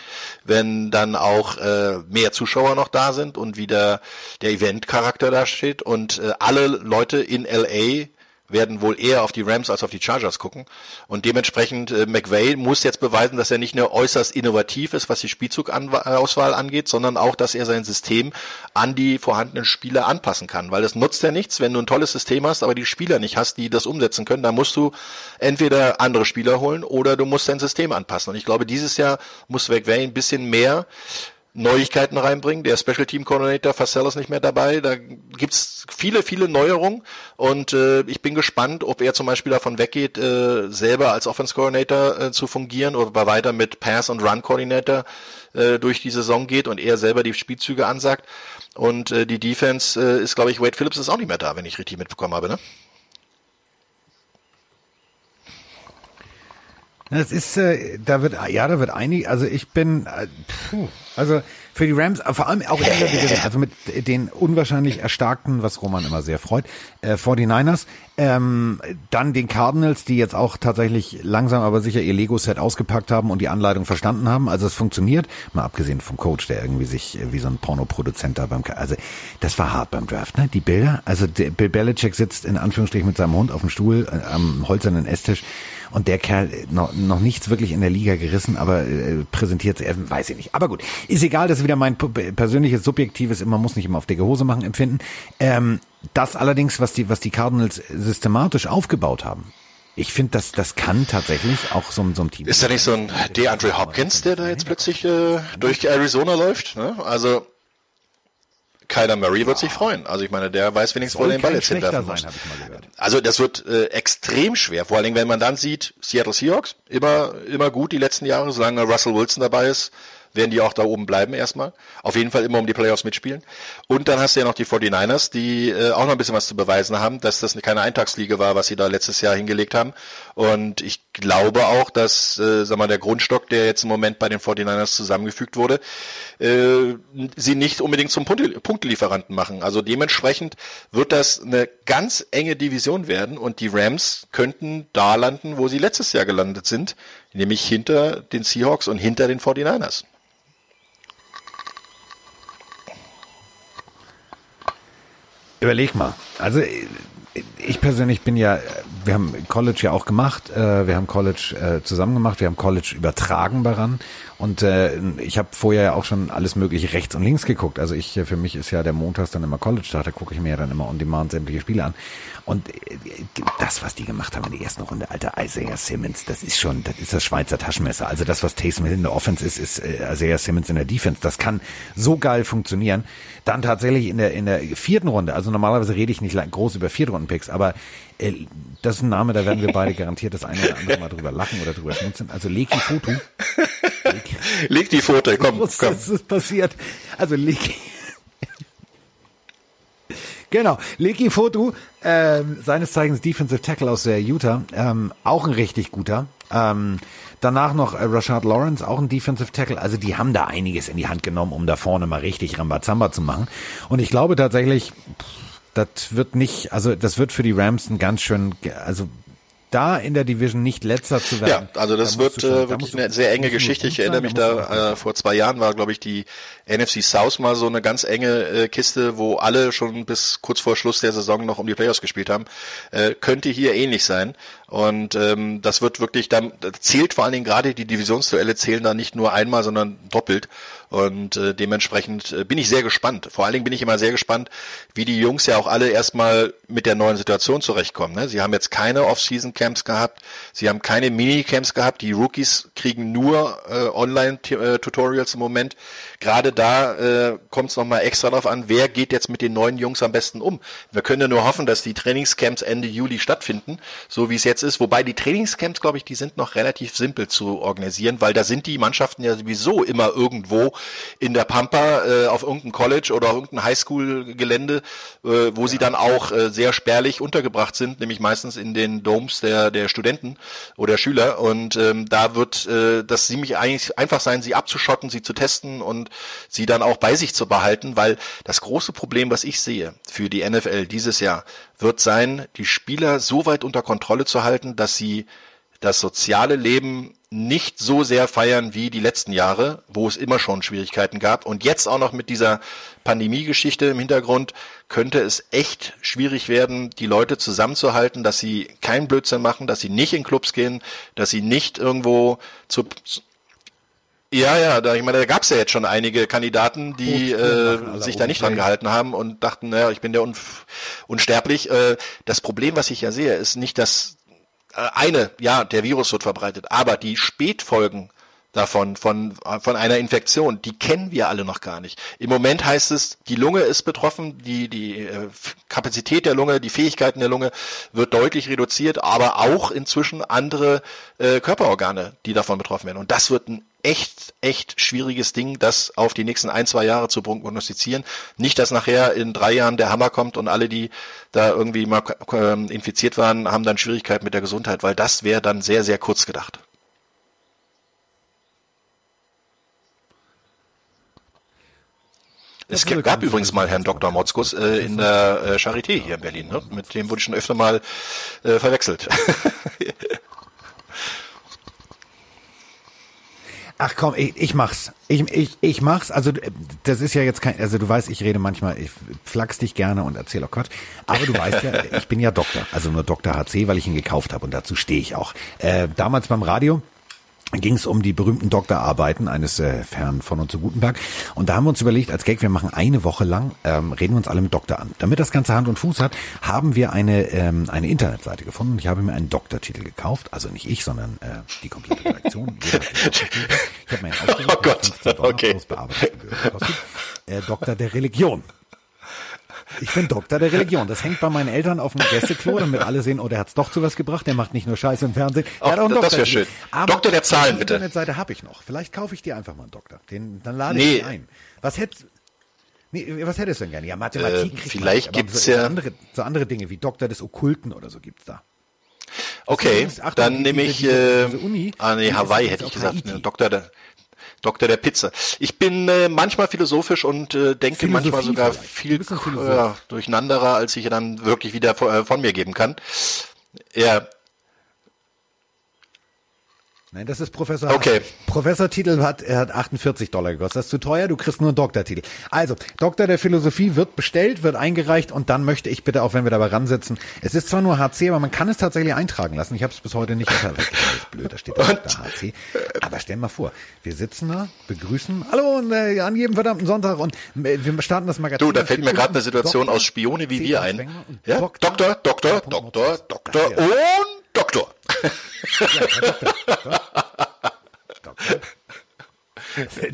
Wenn dann auch äh, mehr Zuschauer noch da sind und wieder der Event-Charakter da steht und äh, alle Leute in LA werden wohl eher auf die Rams als auf die Chargers gucken. Und dementsprechend, äh, McVay muss jetzt beweisen, dass er nicht nur äußerst innovativ ist, was die Spielzugauswahl angeht, sondern auch, dass er sein System an die vorhandenen Spieler anpassen kann. Weil es nutzt ja nichts, wenn du ein tolles System hast, aber die Spieler nicht hast, die das umsetzen können. Da musst du entweder andere Spieler holen oder du musst dein System anpassen. Und ich glaube, dieses Jahr muss McVay ein bisschen mehr Neuigkeiten reinbringen. Der Special Team Coordinator Fassell ist nicht mehr dabei. Da gibt's viele, viele Neuerungen und äh, ich bin gespannt, ob er zum Beispiel davon weggeht, äh, selber als Offense Coordinator äh, zu fungieren oder weiter mit Pass und Run Coordinator äh, durch die Saison geht und er selber die Spielzüge ansagt. Und äh, die Defense äh, ist, glaube ich, Wade Phillips ist auch nicht mehr da, wenn ich richtig mitbekommen habe, ne? Das ist, äh, da wird, ja, da wird einig, also ich bin, äh, puh, also für die Rams, vor allem auch in der Division, also mit den unwahrscheinlich erstarkten, was Roman immer sehr freut, äh, 49ers, ähm, dann den Cardinals, die jetzt auch tatsächlich langsam aber sicher ihr Lego-Set ausgepackt haben und die Anleitung verstanden haben. Also es funktioniert, mal abgesehen vom Coach, der irgendwie sich äh, wie so ein Pornoproduzent da beim, also das war hart beim Draft, ne? Die Bilder, also Bill Belichick sitzt in Anführungsstrichen mit seinem Hund auf dem Stuhl äh, am holzernen Esstisch und der Kerl äh, noch, noch nichts wirklich in der Liga gerissen, aber äh, präsentiert, äh, weiß ich nicht. Aber gut, ist egal, das ist wieder mein persönliches, subjektives, man muss nicht immer auf dicke Hose machen, empfinden. Ähm, das allerdings, was die, was die Cardinals systematisch aufgebaut haben, ich finde, das, das kann tatsächlich auch so, so ein Team. Ist da nicht so ein DeAndre Hopkins, der da jetzt plötzlich äh, durch Arizona läuft? Ne? Also Kyler Murray wird sich freuen. Also ich meine, der weiß wenigstens, wo er den Ball jetzt hinwerfen muss. Also das wird äh, extrem schwer. Vor allen Dingen, wenn man dann sieht, Seattle Seahawks, immer, immer gut die letzten Jahre, solange Russell Wilson dabei ist, werden die auch da oben bleiben erstmal. Auf jeden Fall immer um die Playoffs mitspielen. Und dann hast du ja noch die 49ers, die äh, auch noch ein bisschen was zu beweisen haben, dass das keine Eintagsliga war, was sie da letztes Jahr hingelegt haben. Und ich glaube auch, dass, äh, sag mal, der Grundstock, der jetzt im Moment bei den 49ers zusammengefügt wurde, äh, sie nicht unbedingt zum Punktelieferanten machen. Also dementsprechend wird das eine ganz enge Division werden und die Rams könnten da landen, wo sie letztes Jahr gelandet sind, nämlich hinter den Seahawks und hinter den 49ers. Überleg mal. Also ich persönlich bin ja, wir haben College ja auch gemacht, äh, wir haben College äh, zusammen gemacht, wir haben College übertragen daran und äh, ich habe vorher ja auch schon alles mögliche rechts und links geguckt. Also ich, für mich ist ja der Montags dann immer College-Tag, da gucke ich mir ja dann immer on demand sämtliche Spiele an. Und äh, das, was die gemacht haben in der ersten Runde, alter Isaiah Simmons, das ist schon, das ist das Schweizer Taschenmesser. Also das, was Taysom Hill in der Offense ist, ist äh, Isaiah Simmons in der Defense. Das kann so geil funktionieren. Dann tatsächlich in der in der vierten Runde, also normalerweise rede ich nicht groß über Viertrunden-Picks, aber äh, das ist ein Name, da werden wir beide garantiert das eine oder andere Mal drüber lachen oder drüber schmunzeln. Also Leki Foto. Leg die Foto, komm, Was komm. ist passiert? Also Leki. Genau, Leki Foto, ähm, seines Zeichens Defensive Tackle aus der Utah, ähm, auch ein richtig guter. Ähm, danach noch äh, Rashad Lawrence, auch ein Defensive Tackle. Also die haben da einiges in die Hand genommen, um da vorne mal richtig Rambazamba zu machen. Und ich glaube tatsächlich, das wird nicht, also das wird für die Rams ein ganz schön, also da in der Division nicht letzter zu werden. Ja, also das da wird schon- äh, wirklich eine sehr enge Geschichte. Ich erinnere mich da, äh, vor zwei Jahren war, glaube ich, die NFC South mal so eine ganz enge äh, Kiste, wo alle schon bis kurz vor Schluss der Saison noch um die Playoffs gespielt haben. Äh, könnte hier ähnlich sein. Und ähm, das wird wirklich, dann zählt vor allen Dingen gerade die Divisionsduelle zählen da nicht nur einmal, sondern doppelt. Und äh, dementsprechend äh, bin ich sehr gespannt. Vor allen Dingen bin ich immer sehr gespannt, wie die Jungs ja auch alle erstmal mit der neuen Situation zurechtkommen. Ne? Sie haben jetzt keine Off-Season-Camps gehabt, sie haben keine Minicamps gehabt. Die Rookies kriegen nur äh, Online-Tutorials im Moment. Gerade da äh, kommt es nochmal extra darauf an, wer geht jetzt mit den neuen Jungs am besten um. Wir können ja nur hoffen, dass die Trainingscamps Ende Juli stattfinden, so wie es jetzt ist. Wobei die Trainingscamps, glaube ich, die sind noch relativ simpel zu organisieren, weil da sind die Mannschaften ja sowieso immer irgendwo in der Pampa äh, auf irgendeinem College oder auf irgendeinem Highschool-Gelände, äh, wo sie dann auch äh, sehr spärlich untergebracht sind, nämlich meistens in den Domes der, der Studenten oder Schüler. Und ähm, da wird äh, das ziemlich eigentlich einfach sein, sie abzuschotten, sie zu testen und sie dann auch bei sich zu behalten, weil das große Problem, was ich sehe für die NFL dieses Jahr, wird sein, die Spieler so weit unter Kontrolle zu halten, dass sie das soziale Leben nicht so sehr feiern wie die letzten Jahre, wo es immer schon Schwierigkeiten gab. Und jetzt auch noch mit dieser Pandemie-Geschichte im Hintergrund könnte es echt schwierig werden, die Leute zusammenzuhalten, dass sie keinen Blödsinn machen, dass sie nicht in Clubs gehen, dass sie nicht irgendwo zu, ja, ja, da, ich meine, da gab es ja jetzt schon einige Kandidaten, die äh, sich da nicht dran gehalten haben und dachten, naja, ich bin der unf unsterblich. Äh, das Problem, was ich ja sehe, ist nicht, dass eine, ja, der Virus wird verbreitet, aber die Spätfolgen davon, von, von einer Infektion, die kennen wir alle noch gar nicht. Im Moment heißt es, die Lunge ist betroffen, die, die äh, Kapazität der Lunge, die Fähigkeiten der Lunge wird deutlich reduziert, aber auch inzwischen andere äh, Körperorgane, die davon betroffen werden. Und das wird ein echt, echt schwieriges Ding, das auf die nächsten ein, zwei Jahre zu prognostizieren. Nicht, dass nachher in drei Jahren der Hammer kommt und alle, die da irgendwie mal ähm, infiziert waren, haben dann Schwierigkeiten mit der Gesundheit, weil das wäre dann sehr, sehr kurz gedacht. Es gab, gab übrigens mal Herrn Dr. Motzkus äh, in der äh, Charité hier in Berlin. Ne? Mit dem wurde ich schon öfter mal äh, verwechselt. Ach komm, ich, ich mach's. Ich, ich, ich mach's. Also das ist ja jetzt kein, also du weißt, ich rede manchmal, ich flachs dich gerne und erzähle auch Quatsch. Aber du weißt ja, ich bin ja Doktor, also nur Dr. HC, weil ich ihn gekauft habe und dazu stehe ich auch. Äh, damals beim Radio ging es um die berühmten Doktorarbeiten eines äh, Herrn von uns zu Gutenberg. Und da haben wir uns überlegt, als Gag, wir machen eine Woche lang, ähm, reden wir uns alle mit Doktor an. Damit das Ganze Hand und Fuß hat, haben wir eine, ähm, eine Internetseite gefunden. Ich habe mir einen Doktortitel gekauft. Also nicht ich, sondern äh, die komplette Redaktion. Ich habe mir einen ausgedruckt, Oh Gott, 15 Dollar okay. plus Bearbeitungsgebühr gekostet. Äh, Doktor der Religion. Ich bin Doktor der Religion. Das hängt bei meinen Eltern auf dem Gästeklo, damit alle sehen, oh, der hat's doch zu was gebracht. Der macht nicht nur Scheiße im Fernsehen. Auch das wär Doktortitel. schön. Aber Doktor der Zahlen, die bitte. Internetseite habe ich noch. Vielleicht kaufe ich dir einfach mal einen Doktor. Den, dann lade Nee. ich ihn ein. Was hättest Nee, was hättest du denn gerne? Ja, Mathematik Äh, kriegt vielleicht aber gibt's so, ja- andere, so andere Dinge wie Doktor des Okkulten oder so gibt's da. Okay, dann nehme ich, äh, Uni, ah nee, Hawaii hätte ich gesagt, Haiti. ne, Doktor der, Doktor der Pizza. Ich bin äh, manchmal philosophisch und äh, denke Philosophie manchmal sogar viel äh, durcheinanderer, als ich dann wirklich wieder von, äh, von mir geben kann. Ja, Nein, das ist Professor. Okay. Professortitel hat, er hat 48 Dollar gekostet. Das ist zu teuer, du kriegst nur einen Doktortitel. Also, Doktor der Philosophie wird bestellt, wird eingereicht und dann möchte ich bitte, auch wenn wir dabei ransitzen, es ist zwar nur HC, aber man kann es tatsächlich eintragen lassen. Ich habe es bis heute nicht hinterlegt. Das ist blöd, da steht da Doktor HC. Aber stell mal vor, wir sitzen da, begrüßen, hallo und äh, an jedem verdammten Sonntag und äh, wir starten das Magazin. du, da fällt mir gerade eine Situation Doktor, aus Spione wie C. wir ein. Ja? Doktor, Doktor, Doktor. Doktor hier. und Doktor.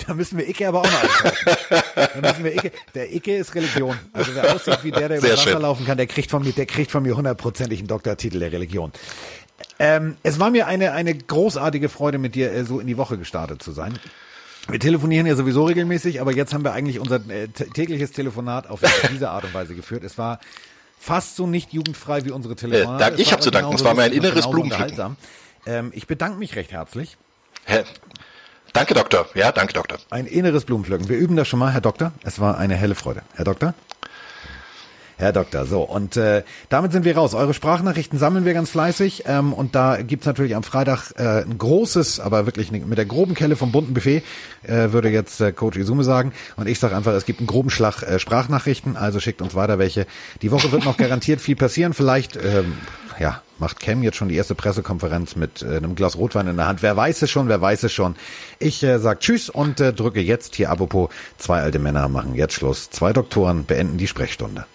Da müssen wir Icke aber auch noch einkaufen. Da müssen wir Icke, der Icke ist Religion. Also wer aussieht wie der, der über Wasser schön. laufen kann, der kriegt von mir, der kriegt von mir hundertprozentig einen Doktortitel der Religion. Ähm, es war mir eine, eine großartige Freude, mit dir äh, so in die Woche gestartet zu sein. Wir telefonieren ja sowieso regelmäßig, aber jetzt haben wir eigentlich unser äh, tägliches Telefonat auf diese Art und Weise geführt. Es war fast so nicht jugendfrei wie unsere Telefonate. Äh, ich habe zu danken, es war mir ein inneres Blumenpflücken. Ähm, ich bedanke mich recht herzlich. Hä? Danke, Doktor. Ja, danke, Doktor. Ein inneres Blumenpflücken. Wir üben das schon mal, Herr Doktor. Es war eine helle Freude. Herr Doktor? Herr Doktor, so und äh, damit sind wir raus. Eure Sprachnachrichten sammeln wir ganz fleißig ähm, und da gibt's natürlich am Freitag äh, ein großes, aber wirklich mit der groben Kelle vom bunten Buffet, äh, würde jetzt äh, Coach Izume sagen. Und ich sage einfach, es gibt einen groben Schlag äh, Sprachnachrichten, also schickt uns weiter welche. Die Woche wird noch garantiert viel passieren. Vielleicht, ähm, ja, macht Cam jetzt schon die erste Pressekonferenz mit äh, einem Glas Rotwein in der Hand. Wer weiß es schon, wer weiß es schon. Ich äh, sag Tschüss und äh, drücke jetzt hier apropos zwei alte Männer machen jetzt Schluss. Zwei Doktoren beenden die Sprechstunde.